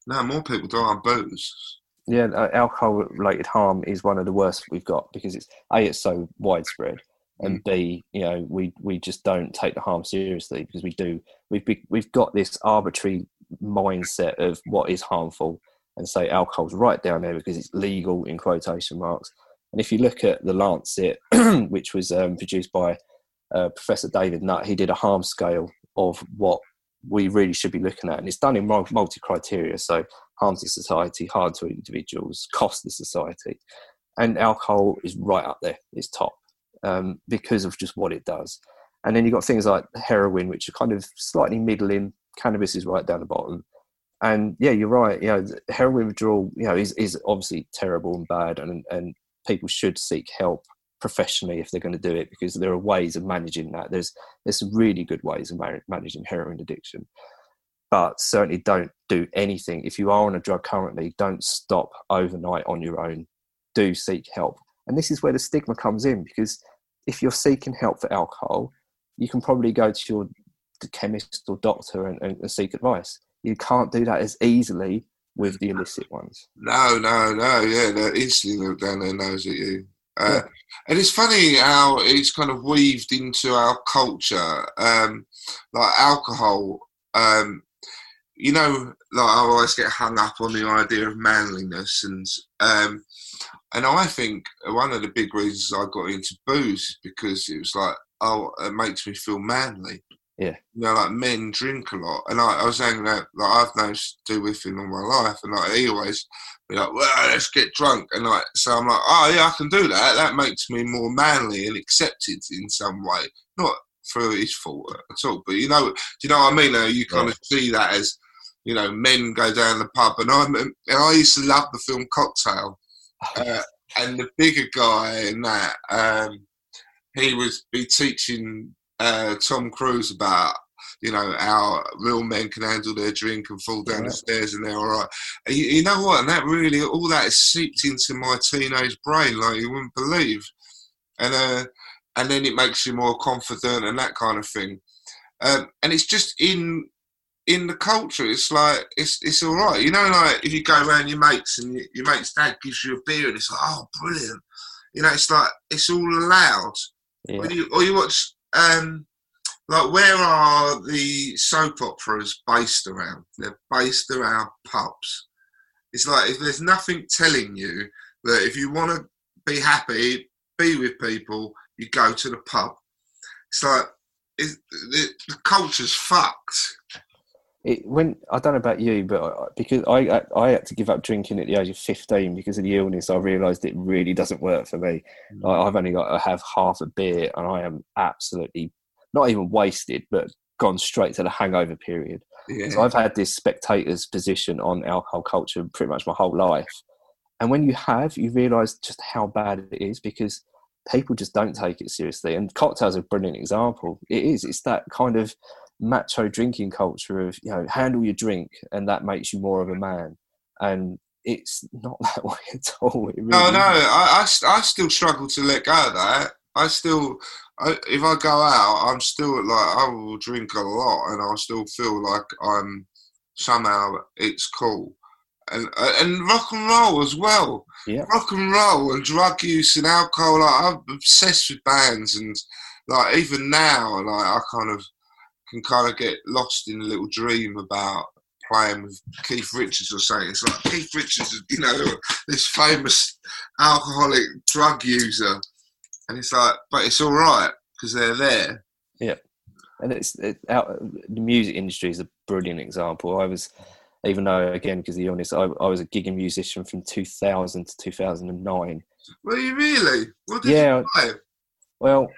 S1: no, more people die on booze.
S2: yeah, uh, alcohol related harm is one of the worst we've got because it's a it's so widespread, and b you know we we just don't take the harm seriously because we do we've be, we've got this arbitrary mindset of what is harmful and say alcohol's right down there because it's legal in quotation marks. And if you look at the Lancet, which was um, produced by uh, Professor David Nutt, he did a harm scale of what we really should be looking at. And it's done in multi criteria. So harm to society, harm to individuals, cost to society. And alcohol is right up there, it's top um, because of just what it does. And then you've got things like heroin, which are kind of slightly middling. Cannabis is right down the bottom. And yeah, you're right. You know, heroin withdrawal, you know, is, is obviously terrible and bad, and and people should seek help professionally if they're going to do it because there are ways of managing that. There's there's really good ways of managing heroin addiction, but certainly don't do anything if you are on a drug currently. Don't stop overnight on your own. Do seek help, and this is where the stigma comes in because if you're seeking help for alcohol, you can probably go to your chemist or doctor and, and seek advice. You can't do that as easily with the illicit ones.
S1: No, no, no. Yeah, they're instantly look down their nose at you. Uh, yeah. And it's funny how it's kind of weaved into our culture, um, like alcohol. Um, you know, like I always get hung up on the idea of manliness, and um, and I think one of the big reasons I got into booze is because it was like, oh, it makes me feel manly.
S2: Yeah.
S1: You know, like men drink a lot. And I, I was saying that like, I've known to do with him all my life. And like, he always be like, well, let's get drunk. And like, so I'm like, oh, yeah, I can do that. That makes me more manly and accepted in some way. Not through his fault at all. But you know, do you know what I mean? you kind yeah. of see that as, you know, men go down the pub. And, i and I used to love the film Cocktail. Uh, and the bigger guy in that, um, he was be teaching uh, Tom Cruise about you know how real men can handle their drink and fall down the stairs and they're all right. You, you, know what? And that really all that is seeped into my teenage brain like you wouldn't believe. And uh, and then it makes you more confident and that kind of thing. Um, and it's just in in the culture. It's like it's it's all right. You know, like if you go around your mates and you, your mate's dad gives you a beer and it's like, oh, brilliant. You know, it's like it's all allowed. Yeah. You, or you watch um, like where are the soap operas based around? They're based around pubs. It's like if there's nothing telling you that if you want to be happy, be with people, you go to the pub. It's like the, the culture's fucked.
S2: It, when I don't know about you, but because I I had to give up drinking at the age of fifteen because of the illness, I realised it really doesn't work for me. Mm. I've only got to have half a beer, and I am absolutely not even wasted, but gone straight to the hangover period. Yeah. So I've had this spectator's position on alcohol culture pretty much my whole life. And when you have, you realise just how bad it is because people just don't take it seriously. And cocktails are a brilliant example. It is. It's that kind of macho drinking culture of you know handle your drink and that makes you more of a man. And it's not that way at all. Really
S1: no, no. I, I, I still struggle to let go of that. I still, I, if I go out, I'm still like I will drink a lot, and I still feel like I'm somehow it's cool, and uh, and rock and roll as well.
S2: Yeah,
S1: rock and roll and drug use and alcohol. Like I'm obsessed with bands, and like even now, like I kind of can kind of get lost in a little dream about playing with Keith Richards or something. It's like Keith Richards, you know, this famous alcoholic drug user and it's like, but it's all right because they're there.
S2: Yeah, and it's it, out, the music industry is a brilliant example. I was, even though again because the honest, I, I was a gigging musician from 2000 to 2009.
S1: Were you really?
S2: yeah. Well,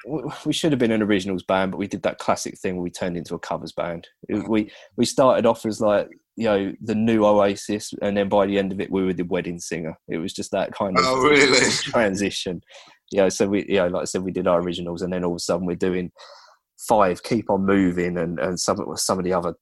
S2: we should have been an originals band, but we did that classic thing where we turned into a covers band. We we started off as like you know the new Oasis, and then by the end of it, we were the wedding singer. It was just that kind of
S1: oh, really?
S2: transition you know, so we, you know, like I said, we did our originals, and then all of a sudden we're doing five, keep on moving, and and some some of the other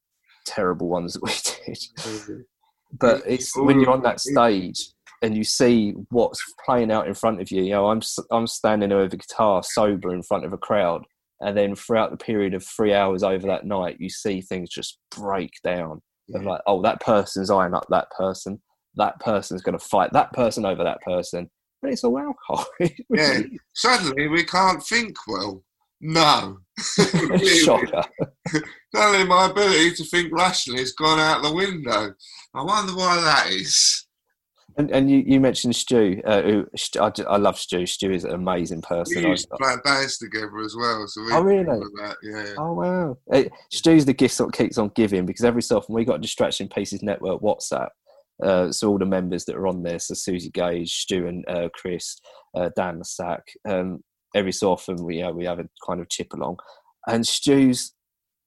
S2: terrible ones that we did. but it's when you're on that stage and you see what's playing out in front of you. You know, I'm I'm standing there with a guitar, sober, in front of a crowd, and then throughout the period of three hours over that night, you see things just break down. Yeah. And like, oh, that person's eyeing up that person. That person's going to fight that person over that person but it's all alcohol.
S1: yeah. Suddenly we can't think well. No.
S2: Shocker.
S1: Suddenly my ability to think rationally has gone out the window. I wonder why that is.
S2: And, and you, you mentioned Stu. Uh, who, I, I love Stu. Stu is an amazing person.
S1: We used to play bands together as well. So we
S2: Oh, really?
S1: That. Yeah.
S2: Oh wow! Uh, Stu's the gift that keeps on giving because every so often we got Distraction Pieces Network WhatsApp. Uh, so all the members that are on there, so Suzi Gage, Stu and uh, Chris, uh, Dan Massack. Um, every so often we uh, we have a kind of chip along, and Stu's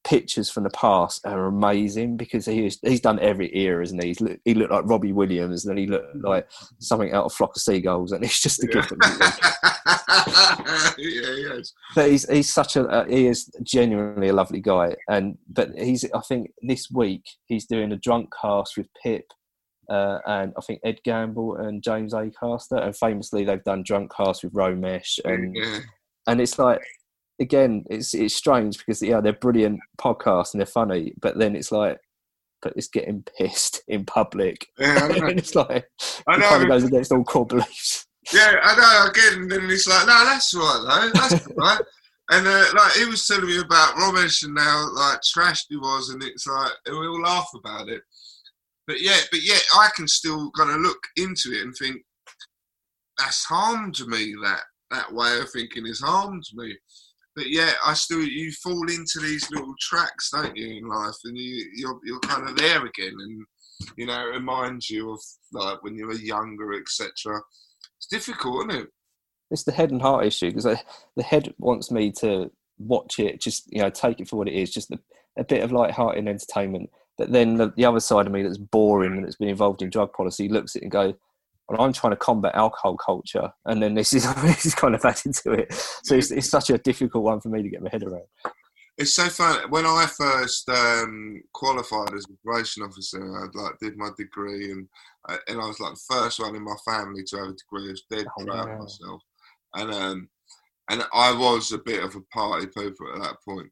S2: pictures from the past are amazing because he is, he's done every era, isn't he? He's look, he looked like Robbie Williams, and then he looked like something out of Flock of Seagulls, and he's just a gift. that keeps on
S1: yeah, yes.
S2: but he's he's such a uh, he is genuinely a lovely guy and but he's i think this week he's doing a drunk cast with pip uh, and i think ed gamble and james A. acaster and famously they've done drunk cast with romesh and
S1: yeah.
S2: and it's like again it's it's strange because yeah they're brilliant podcasts and they're funny but then it's like but it's getting pissed in public
S1: Yeah, I know.
S2: and it's like
S1: I
S2: it
S1: know.
S2: goes against all core beliefs
S1: Yeah, I know. Again, and then it's like, no, that's right though. That's right. And uh, like he was telling me about Romesh and how like trashed he was, and it's like we all laugh about it. But yeah, but yeah, I can still kind of look into it and think that's harmed me. That that way of thinking has harmed me. But yeah, I still you fall into these little tracks, don't you, in life, and you you're you're kind of there again, and you know it reminds you of like when you were younger, etc. It's difficult, isn't it?
S2: it's the head and heart issue because the head wants me to watch it, just you know, take it for what it is, just a, a bit of light-hearted entertainment. But then the, the other side of me that's boring and that's been involved in drug policy looks at it and go, "Well, I'm trying to combat alcohol culture," and then this is this is kind of added to it. So it's, it's such a difficult one for me to get my head around.
S1: It's so fun. When I first um, qualified as a probation officer, I like did my degree, and I, and I was like the first one in my family to have a degree. I was dead
S2: Oh,
S1: proud
S2: wow.
S1: of myself, and um, and I was a bit of a party pooper at that point.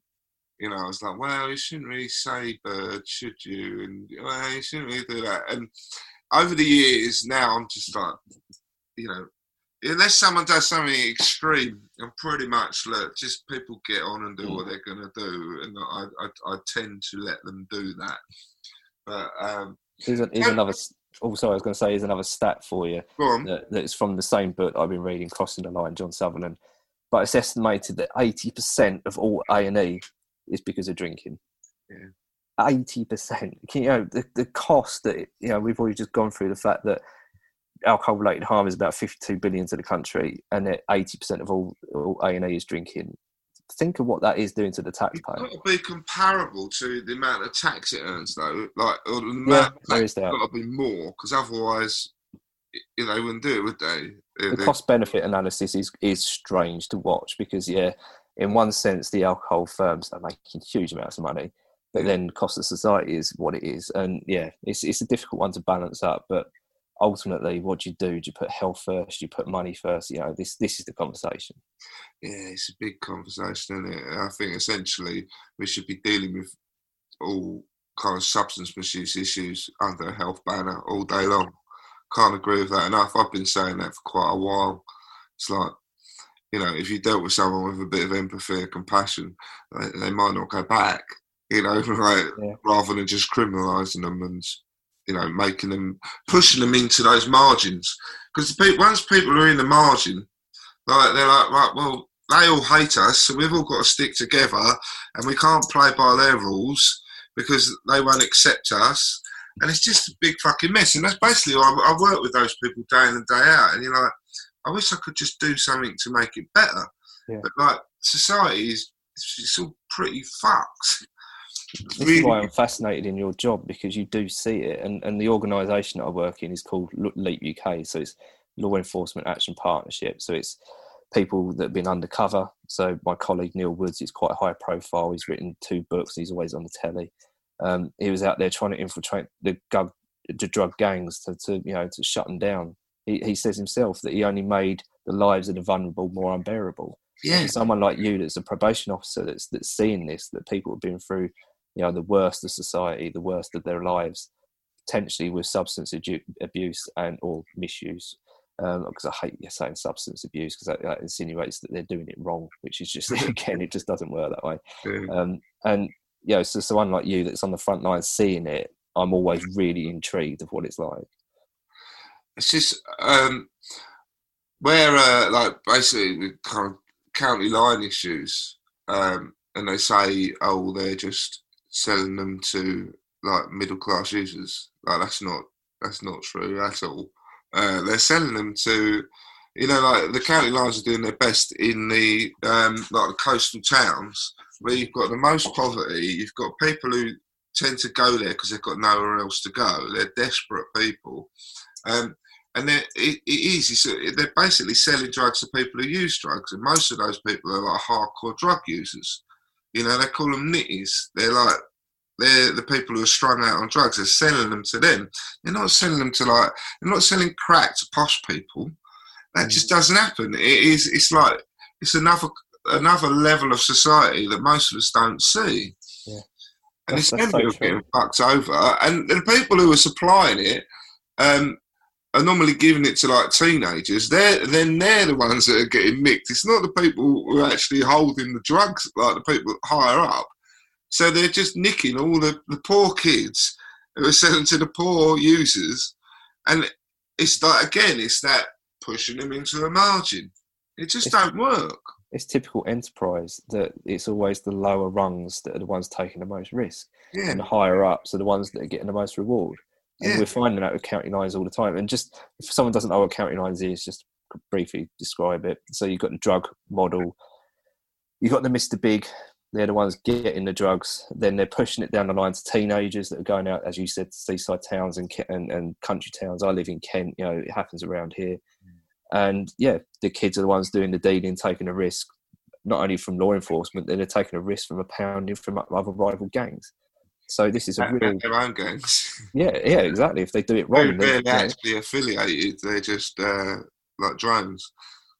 S1: You know, I was like, well, you shouldn't really say bird, should you? And well, you shouldn't really do that. And over the years, now I'm just like, you know, unless someone does something extreme, I'm pretty much look, just people get on and do what they're gonna do, and I, I, I tend to let them do that. But um,
S2: Here's, a, here's another. Also, I was going to say, here's another stat for you. that, that's from the same book I've been reading, Crossing the Line, John Sutherland. But it's estimated that eighty percent of all A and E is because of drinking.
S1: Yeah.
S2: Eighty percent. You know the, the cost that you know we've already just gone through the fact that alcohol-related harm is about fifty-two billion to the country, and that eighty percent of all all A and E is drinking. Think of what that is doing to the
S1: It's
S2: taxpayer.
S1: got to be comparable to the amount of tax it earns, though. Like, or the amount
S2: Yeah, there is that.
S1: got to be more, because otherwise, you know, they wouldn't do it, would they? They-
S2: the
S1: they-
S2: cost benefit analysis is is strange to watch because yeah in one sense the alcohol firms are making huge amounts of money but then cost of society is what it is and yeah it's it's a difficult one to balance up but ultimately what do you do do you put health first do you put money first you know this this is the conversation
S1: Yeah, it's a big conversation, isn't it? I think essentially we should be dealing with all kind of substance misuse issues under a health banner all day long. Can't agree with that enough. I've been saying that for quite a while. It's like, you know, if you dealt with someone with a bit of empathy and compassion, they, they might not go back, you know, like,
S2: Yeah.
S1: rather than just criminalising them and, you know, making them, pushing them into those margins. Because once people are in the margin, like they're like, right, well, they all hate us, so we've all got to stick together, and we can't play by their rules because they won't accept us, and it's just a big fucking mess. And that's basically I, I work with those people day in and day out, and you're like, I wish I could just do something to make it better,
S2: Yeah.
S1: but like society is, it's all pretty fucked.
S2: this is why I'm fascinated in your job because you do see it, and, and the organisation that I work in is called Leap UK, so it's Law Enforcement Action Partnership. So it's people that have been undercover. So my colleague Neil Woods is quite high profile. He's written two books. He's always on the telly. Um, he was out there trying to infiltrate the drug, the drug gangs to, to you know to shut them down. He, he says himself that he only made the lives of the vulnerable more unbearable
S1: Yeah,
S2: someone like you that's a probation officer that's that's seeing this that people have been through you know the worst of society the worst of their lives potentially with substance abuse and or misuse because I hate saying substance abuse because that, that insinuates that they're doing it wrong, which is just again it just doesn't work that way.
S1: yeah.
S2: Um, and you know, so someone like you that's on the front line seeing it, I'm always really intrigued of what it's like.
S1: it's just um, where uh, like basically with kind of county line issues, um, and they say, oh, they're just selling them to like middle class users. Like that's not that's not true at all. Uh, they're selling them to, you know, like the county lines are doing their best in the um, like the coastal towns where you've got the most poverty. You've got people who tend to go there because they've got nowhere else to go. They're desperate people. Um, and it, it is, they're basically selling drugs to people who use drugs. And most of those people are like hardcore drug users. You know, they call them nitties. They're like, they're the people who are strung out on drugs. They're selling them to them. They're not selling them to like, they're not selling crack to posh people. That just mm. doesn't happen. It is, it's like, it's another, another level of society that most of us don't see. Yeah. And that's, it's them so getting fucked over. And the people who are supplying it, um, are normally giving it to like teenagers, they're then they're the ones that are getting nicked. It's not the people who are actually holding the drugs, like the people higher up. So they're just nicking all the, the poor kids who are selling to the poor users. And it's like again, it's that pushing them into the margin. It just it's, don't work.
S2: It's typical enterprise that it's always the lower rungs that are the ones taking the most risk. Yeah. And the higher ups are the ones that are getting the most reward. Yeah. we're finding that with county lines all the time. And just if someone doesn't know what county lines is, just briefly describe it. So you've got the drug model, you've got the Mr. Big, they're the ones getting the drugs. Then they're pushing it down the line to teenagers that are going out, as you said, to seaside towns and, and, and country towns. I live in Kent, you know, it happens around here. And yeah, the kids are the ones doing the dealing, taking a risk, not only from law enforcement, they're taking a risk from a pounding from other rival gangs. So this is a real
S1: their own gangs.
S2: Yeah, yeah, exactly. If they do it wrong,
S1: they're, they're actually affiliated. They're just uh, like drones.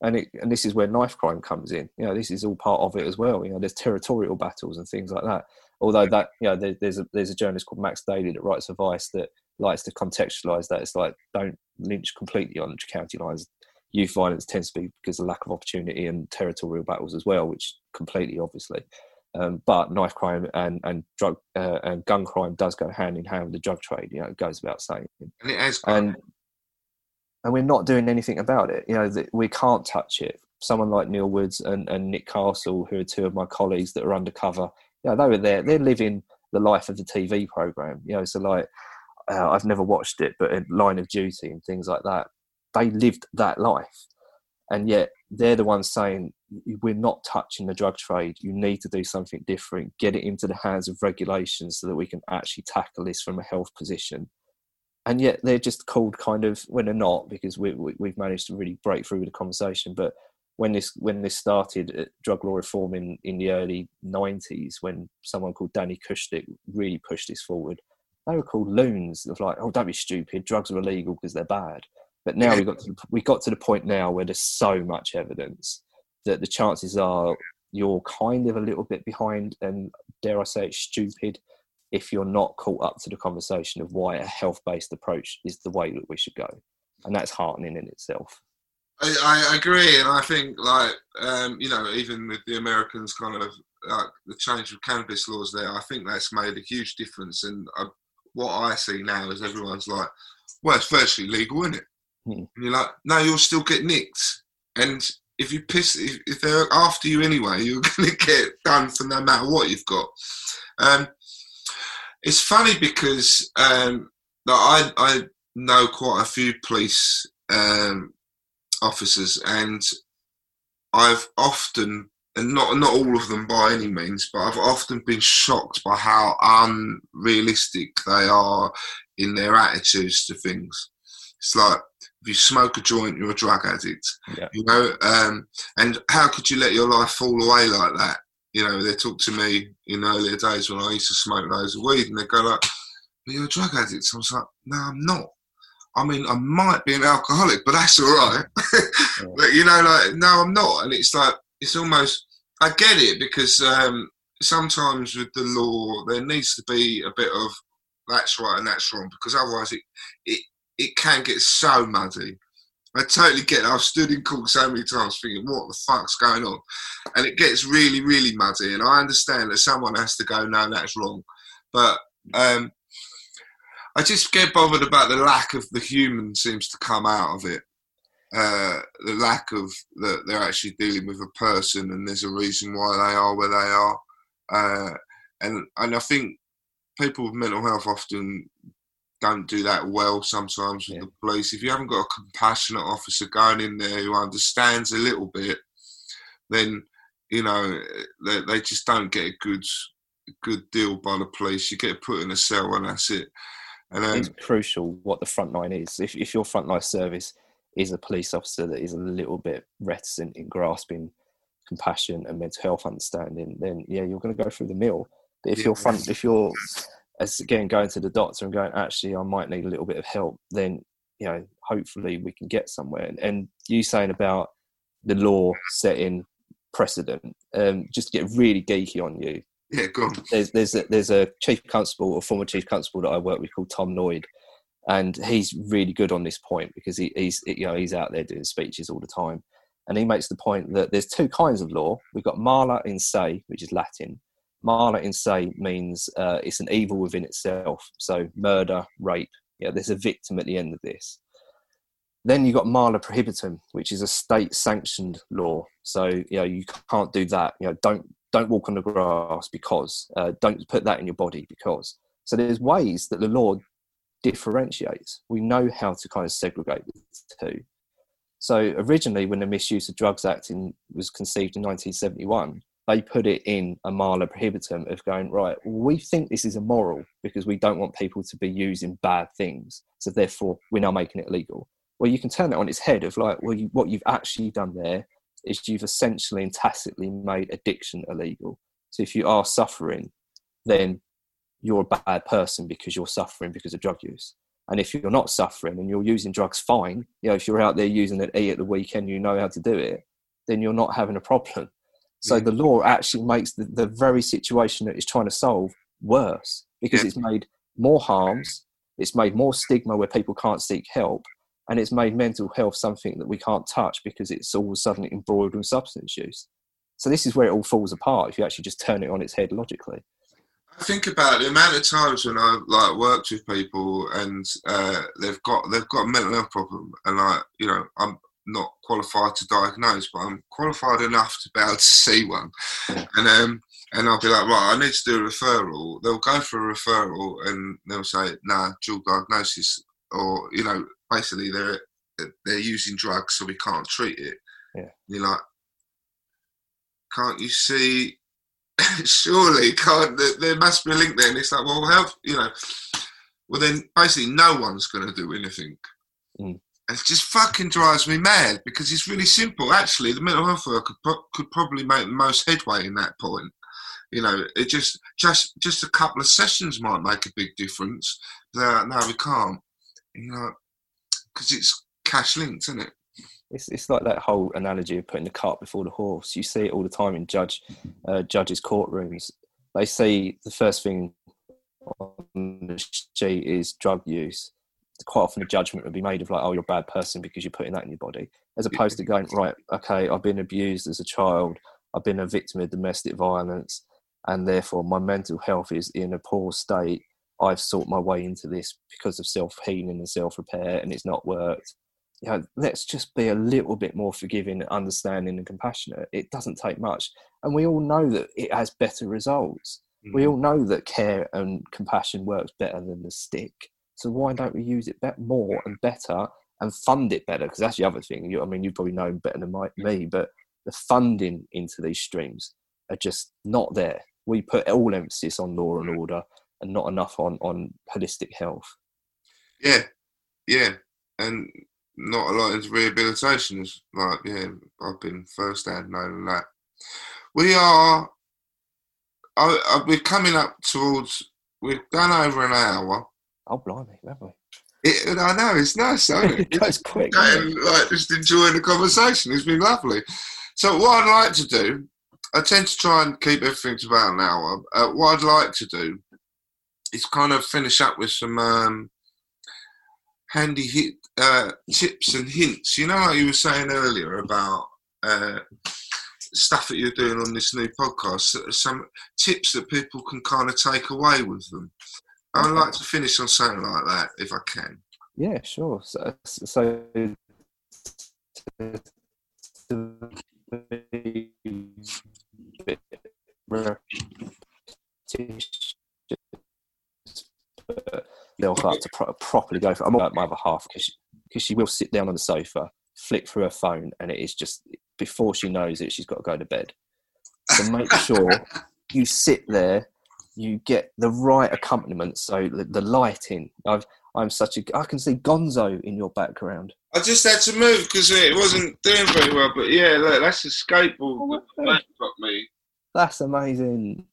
S2: And it, and this is where knife crime comes in. You know, this is all part of it as well. You know, there's territorial battles and things like that. Although that, you know, there, there's a there's a journalist called Max Daly that writes a Vice that likes to contextualise that. It's like don't lynch completely on county lines. Youth violence tends to be because of lack of opportunity and territorial battles as well, which completely obviously. Um, but knife crime and and drug uh, and gun crime does go hand in hand with the drug trade. You know, it goes without saying.
S1: And it has.
S2: And and we're not doing anything about it. You know, we can't touch it. Someone like Neil Woods and, and Nick Castle, who are two of my colleagues that are undercover, you know, they were there. They're living the life of the TV program. You know, so like uh, I've never watched it, but in Line of Duty and things like that, they lived that life, and yet they're the ones saying we're not touching the drug trade. You need to do something different. Get it into the hands of regulations so that we can actually tackle this from a health position. And yet they're just called kind of when they're not because we, we have managed to really break through with the conversation. But when this when this started uh, drug law reform in in the early '90s, when someone called Danny Kushlick really pushed this forward, they were called loons. Of like, oh, don't be stupid. Drugs are illegal because they're bad. But now we got to, we got to the point now where there's so much evidence that the chances are you're kind of a little bit behind and dare I say it, stupid if you're not caught up to the conversation of why a health based approach is the way that we should go. And that's heartening in itself.
S1: I, I agree, and I think like um, you know, even with the Americans, kind of like the change of cannabis laws there, I think that's made a huge difference. And I, what I see now is everyone's like, "Well, it's virtually legal, isn't it?" Hmm. And you're like, "No, you'll still get nicked." And if you piss, if, if they're after you anyway, you're going to get done for no matter what you've got. Um, it's funny because um, I, I know quite a few police um, officers, and I've often, and not not all of them by any means, but I've often been shocked by how unrealistic they are in their attitudes to things. It's like if you smoke a joint, you're a drug addict. Yeah. You know, um, and how could you let your life fall away like that? You know, they talk to me in earlier days when I used to smoke loads of weed, and they go like, "You're a drug addict." I was like, "No, I'm not." I mean, I might be an alcoholic, but that's all right. yeah. But you know, like, no, I'm not. And it's like, it's almost, I get it because um, sometimes with the law, there needs to be a bit of that's right and that's wrong because otherwise it, it it can get so muddy. I totally get it. I've stood in court so many times thinking, what the fuck's going on? And it gets really, really muddy. And I understand that someone has to go, no, that's wrong. But um, I just get bothered about the lack of the human seems to come out of it. Uh, the lack of that they're actually dealing with a person, and there's a reason why they are where they are. Uh, and and I think people with mental health often don't do that well sometimes with
S2: Yeah.
S1: the police. If you haven't got a compassionate officer going in there who understands a little bit, then you know they, they just don't get a good good deal by the police. You get put in a cell and that's it. And um,
S2: it's crucial what the front line is. If, if your front line service is a police officer that is a little bit reticent in grasping compassion and mental health understanding, then yeah, you're going to go through the mill. But if
S1: Yeah.
S2: you're front, if you're as again going to the doctor and going, actually, I might need a little bit of help, then you know, hopefully we can get somewhere. And, and you saying about the law setting precedent, um, just to get really geeky on you,
S1: yeah, go on.
S2: there's there's a, there's a chief constable, or former chief constable that I work with called Tom Lloyd, and he's really good on this point because he, he's you know he's out there doing speeches all the time, and he makes the point that there's two kinds of law. We've got mala in se, which is Latin. Mala in se means uh, it's an evil within itself, so murder, rape. Yeah, there's a victim at the end of this. Then you've got mala prohibitum, which is a state-sanctioned law. So you know you can't do that. You know, don't don't walk on the grass because uh, don't put that in your body because so there's ways that the law differentiates we know how to kind of segregate the two so originally when the misuse of drugs act in, was conceived in 1971 they put it in a mala prohibitum of going right we think this is immoral because we don't want people to be using bad things so therefore we're now making it illegal well you can turn that on its head of like well you, what you've actually done there is you've essentially and tacitly made addiction illegal. So if you are suffering, then you're a bad person because you're suffering because of drug use. And if you're not suffering and you're using drugs fine, you know, if you're out there using an E at the weekend, you know how to do it, then you're not having a problem. So the law actually makes the, the very situation that it's trying to solve worse because
S1: Yeah.
S2: it's made more harms, it's made more stigma where people can't seek help, and it's made mental health something that we can't touch because it's all suddenly embroiled in substance use. So this is where it all falls apart if you actually just turn it on its head logically.
S1: I think about the amount of times when I've like worked with people and uh, they've got they've got a mental health problem, and I, you know, I'm not qualified to diagnose, but I'm qualified enough to be able to see one, and um, and I'll be like, right, I need to do a referral. They'll go for a referral, and they'll say, nah, dual diagnosis, or you know, basically they're they're using drugs, so we can't treat it.
S2: Yeah.
S1: You're like, can't you see? surely can't there, there must be a link there and it's like well how you know well then basically no one's going to do anything
S2: Mm.
S1: It just fucking drives me mad because it's really simple actually the mental health worker could, could probably make the most headway in that point you know it just just just a couple of sessions might make a big difference they're no we can't you know because it's cash linked isn't it
S2: It's, it's like that whole analogy of putting the cart before the horse. You see it all the time in judge uh, judges' courtrooms. They see the first thing on the sheet is drug use. Quite often, a judgment would be made of like, "Oh, you're a bad person because you're putting that in your body," as opposed to going, "Right, okay, I've been abused as a child. I've been a victim of domestic violence, and therefore my mental health is in a poor state. I've sought my way into this because of self healing and self repair, and it's not worked." you know, let's just be a little bit more forgiving, understanding, and compassionate. It doesn't take much. And we all know that it has better results. We mm. all know that care and compassion works better than the stick. So why don't we use it bet more and better and fund it better? Because that's the other thing. You, I mean, you probably know better than my, mm. me, but the funding into these streams are just not there. We put all emphasis on law and mm. order and not enough on, on holistic health.
S1: Yeah, yeah, and not a lot into rehabilitation. Is like, yeah, I've been first hand knowing that. We are. I, I, we're coming up towards. We've done over an hour.
S2: Oh, blimey, have we?
S1: It, I know it's nice, isn't it?
S2: Goes quick.
S1: and like just enjoying the conversation. It's been lovely. So what I'd like to do, I tend to try and keep everything to about an hour. Uh, what I'd like to do is kind of finish up with some um, handy hit uh, tips and hints. You know, like you were saying earlier about uh, stuff that you're doing on this new podcast. Some tips that people can kind of take away with them. I would like to finish on something like that if I can.
S2: Yeah, sure. So, so they'll have to pro- properly go for. I'm about my other half because she, she will sit down on the sofa, flick through her phone, and it is just before she knows it, she's got to go to bed. So make sure you sit there, you get the right accompaniment. So the, the lighting. I've I'm such a. I can see Gonzo in your background.
S1: I just had to move because it wasn't doing very well. But yeah, look, that's a skateboard
S2: Oh,
S1: that got me.
S2: That's amazing.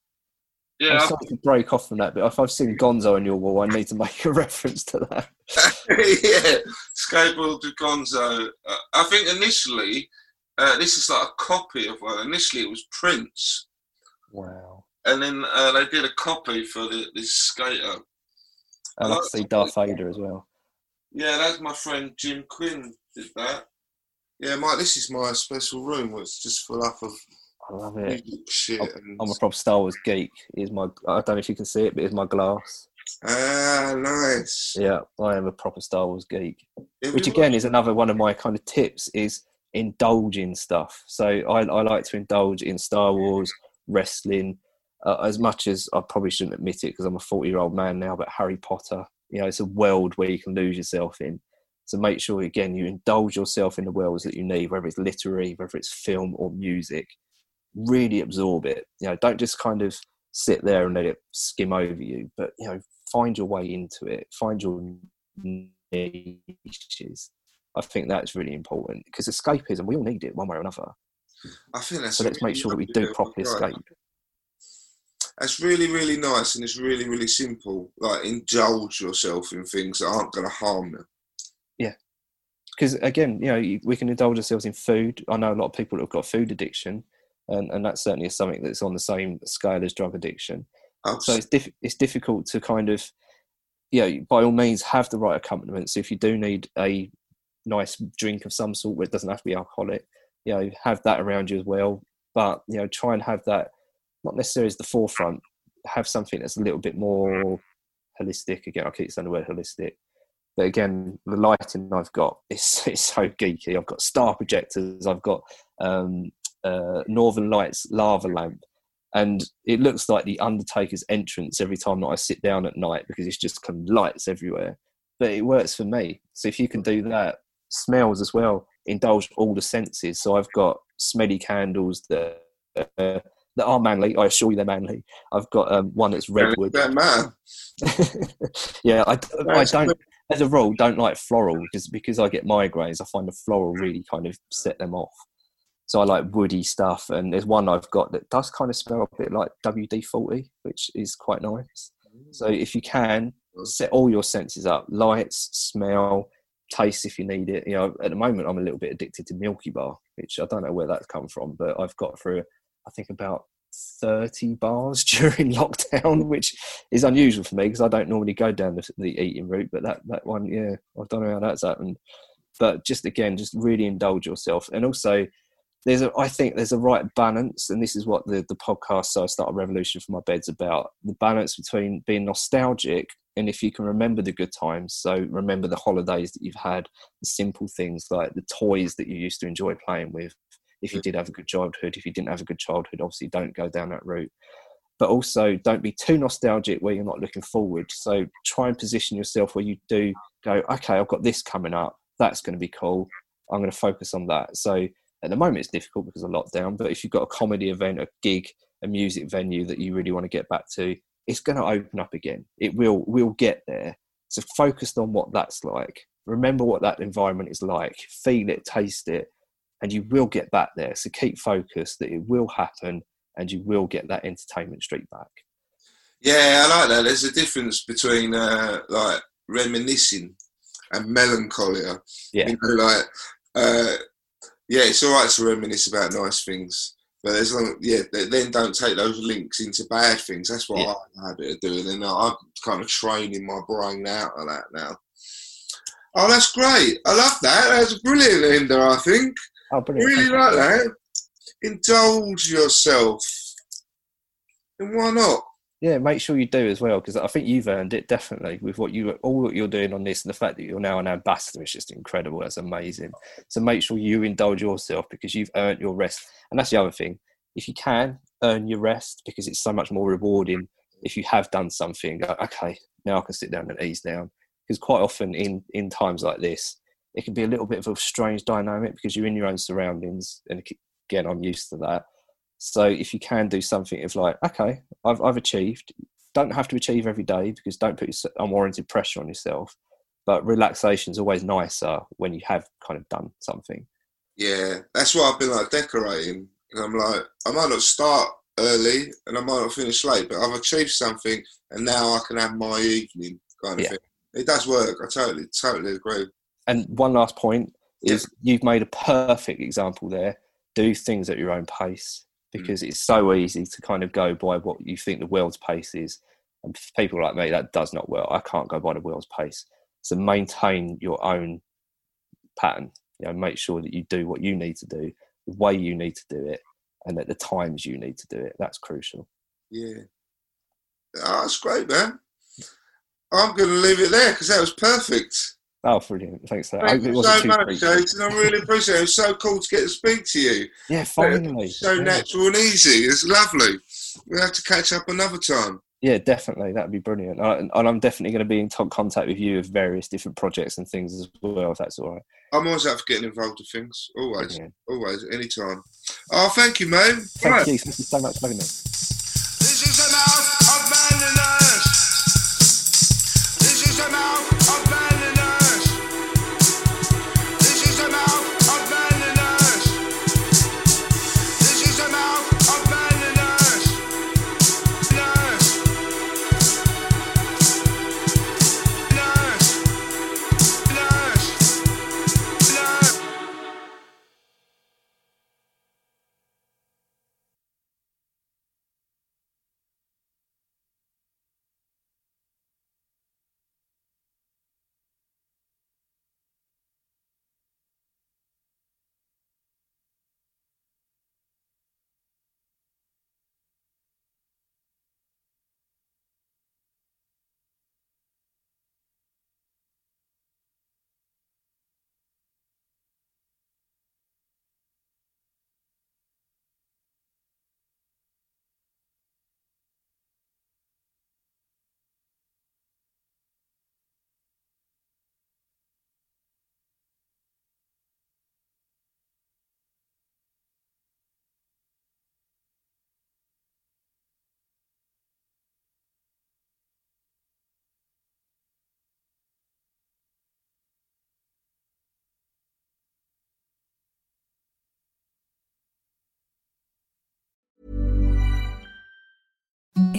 S1: Yeah,
S2: I'm sorry to break off from that, but if I've seen Gonzo on your wall, I need to make a reference to that.
S1: yeah, skateboard to Gonzo. Uh, I think initially, uh, this is like a copy of one. Initially, it was Prince,
S2: Wow.
S1: And then uh, they did a copy for the, this skater.
S2: And I can see Darth Vader as well.
S1: Yeah, that's my friend Jim Quinn did that. Yeah, Mike, this is my special room. where It's just full up of
S2: I love it.
S1: shit.
S2: I'm a proper Star Wars geek. Is my. I don't know if you can see it, but here's my glass.
S1: ah, nice.
S2: Yeah, I am a proper Star Wars geek. Which again is another one of my kind of tips is indulge in stuff. So I, I like to indulge in Star Wars, wrestling, uh, as much as I probably shouldn't admit it because I'm a 40 year old man now. But Harry Potter, you know, it's a world where you can lose yourself in. So make sure again you indulge yourself in the worlds that you need, whether it's literary, whether it's film or music. Really absorb it. You know, don't just kind of sit there and let it skim over you, but you know, find your way into it. Find your niches. I think that's really important because escapism, we all need it one way or another.
S1: I think that's
S2: So let's make sure that we do properly escape.
S1: That's really, really nice, and it's really, really simple. Like indulge yourself in things that aren't going to harm you.
S2: Yeah, because again, you know, we can indulge ourselves in food. I know a lot of people that have got food addiction, and, and that certainly is something that's on the same scale as drug addiction. Absolutely. So it's diff- it's difficult to kind of, you know, by all means have the right accompaniment. So if you do need a nice drink of some sort, where it doesn't have to be alcoholic, you know, have that around you as well. But you know, try and have that not necessarily as the forefront. Have something that's a little bit more holistic. Again, I keep saying the word holistic. But again, the lighting I've got is, is so geeky. I've got star projectors. I've got um, uh, Northern Lights lava lamp and it looks like the Undertaker's entrance every time that I sit down at night because it's just kind of lights everywhere. But it works for me. So if you can do that, smells as well, indulge all the senses. So I've got smelly candles that uh, that are manly. I assure you, they're manly. I've got um, one that's redwood.
S1: Don't matter.
S2: yeah, I, I don't. As a rule, don't like floral because because I get migraines. I find the floral really kind of set them off. So I like woody stuff, and there's one I've got that does kind of smell a bit like WD forty, which is quite nice. So if you can set all your senses up, lights, smell, taste if you need it. You know, at the moment I'm a little bit addicted to Milky Bar, which I don't know where that's come from, but I've got through I think about 30 bars during lockdown, which is unusual for me because I don't normally go down the, the eating route. But that, that one, yeah, I don't know how that's happened. But just again, just really indulge yourself. And also, there's a, I think there's a right balance, and this is what the, the podcast So I Start a Revolution from My Bed's about the balance between being nostalgic and if you can remember the good times. So, remember the holidays that you've had, the simple things like the toys that you used to enjoy playing with, if you mm. did have a good childhood. If you didn't have a good childhood, obviously don't go down that route. But also don't be too nostalgic where you're not looking forward. So try and position yourself where you do go, okay, I've got this coming up. That's going to be cool. I'm going to focus on that. So at the moment it's difficult because of lockdown, but if you've got a comedy event, a gig, a music venue that you really want to get back to, it's going to open up again. It will We'll get there. So focused on what that's like. Remember what that environment is like. Feel it, taste it, and you will get back there. So keep focused that it will happen and you will get that entertainment street back.
S1: Yeah, I like that. There's a difference between uh, like reminiscing and melancholia.
S2: Yeah.
S1: You know, like uh, yeah, it's all right to reminisce about nice things, but as long yeah, then don't take those links into bad things. That's what
S2: Yeah.
S1: I'm habit of doing, and I'm kind of training my brain out of that now. Oh, that's great! I love that. That's a brilliant ender. I think
S2: Oh, brilliant.
S1: really like that. Eh? Indulge yourself, and why not?
S2: Yeah, make sure you do as well because I think you've earned it definitely with what you all what you're doing on this and the fact that you're now an ambassador is just incredible. That's amazing. So make sure you indulge yourself because you've earned your rest. And that's the other thing. If you can earn your rest because it's so much more rewarding if you have done something. Go, okay, now I can sit down and ease down. Because quite often in in times like this, it can be a little bit of a strange dynamic because you're in your own surroundings, and again, I'm used to that so if you can do something of like, okay, I've, I've achieved, don't have to achieve every day because don't put unwarranted pressure on yourself. But relaxation is always nicer when you have kind of done something.
S1: Yeah, that's why I've been like decorating. And I'm like, I might not start early and I might not finish late, but I've achieved something and now I can have my evening kind of yeah. thing. It does work. I totally, totally agree.
S2: And one last point is you've made a perfect example there. Do things at your own pace. Mm. because it's so easy to kind of go by what you think the world's pace is. And for people like me, that does not work. I can't go by the world's pace. So maintain your own pattern. You know, make sure that you do what you need to do, the way you need to do it, and at the times you need to do it. That's crucial.
S1: Yeah. Oh, that's great, man. I'm going to leave it there because that was perfect.
S2: Oh, brilliant! Thanks
S1: that. Thank you so much, Jason. I really appreciate it. It's so cool to get to speak to you.
S2: Yeah, uh, finally.
S1: So
S2: yeah.
S1: natural and easy. It's lovely. We'll have to catch up another time.
S2: Yeah, definitely. That'd be brilliant. Uh, and I'm definitely going to be in contact with you of various different projects and things as well, if that's all right.
S1: I'm always up for getting involved with things. Always. Yeah. Always. Anytime. Oh, thank you, man.
S2: Thank right. you. Thank you so much for having me.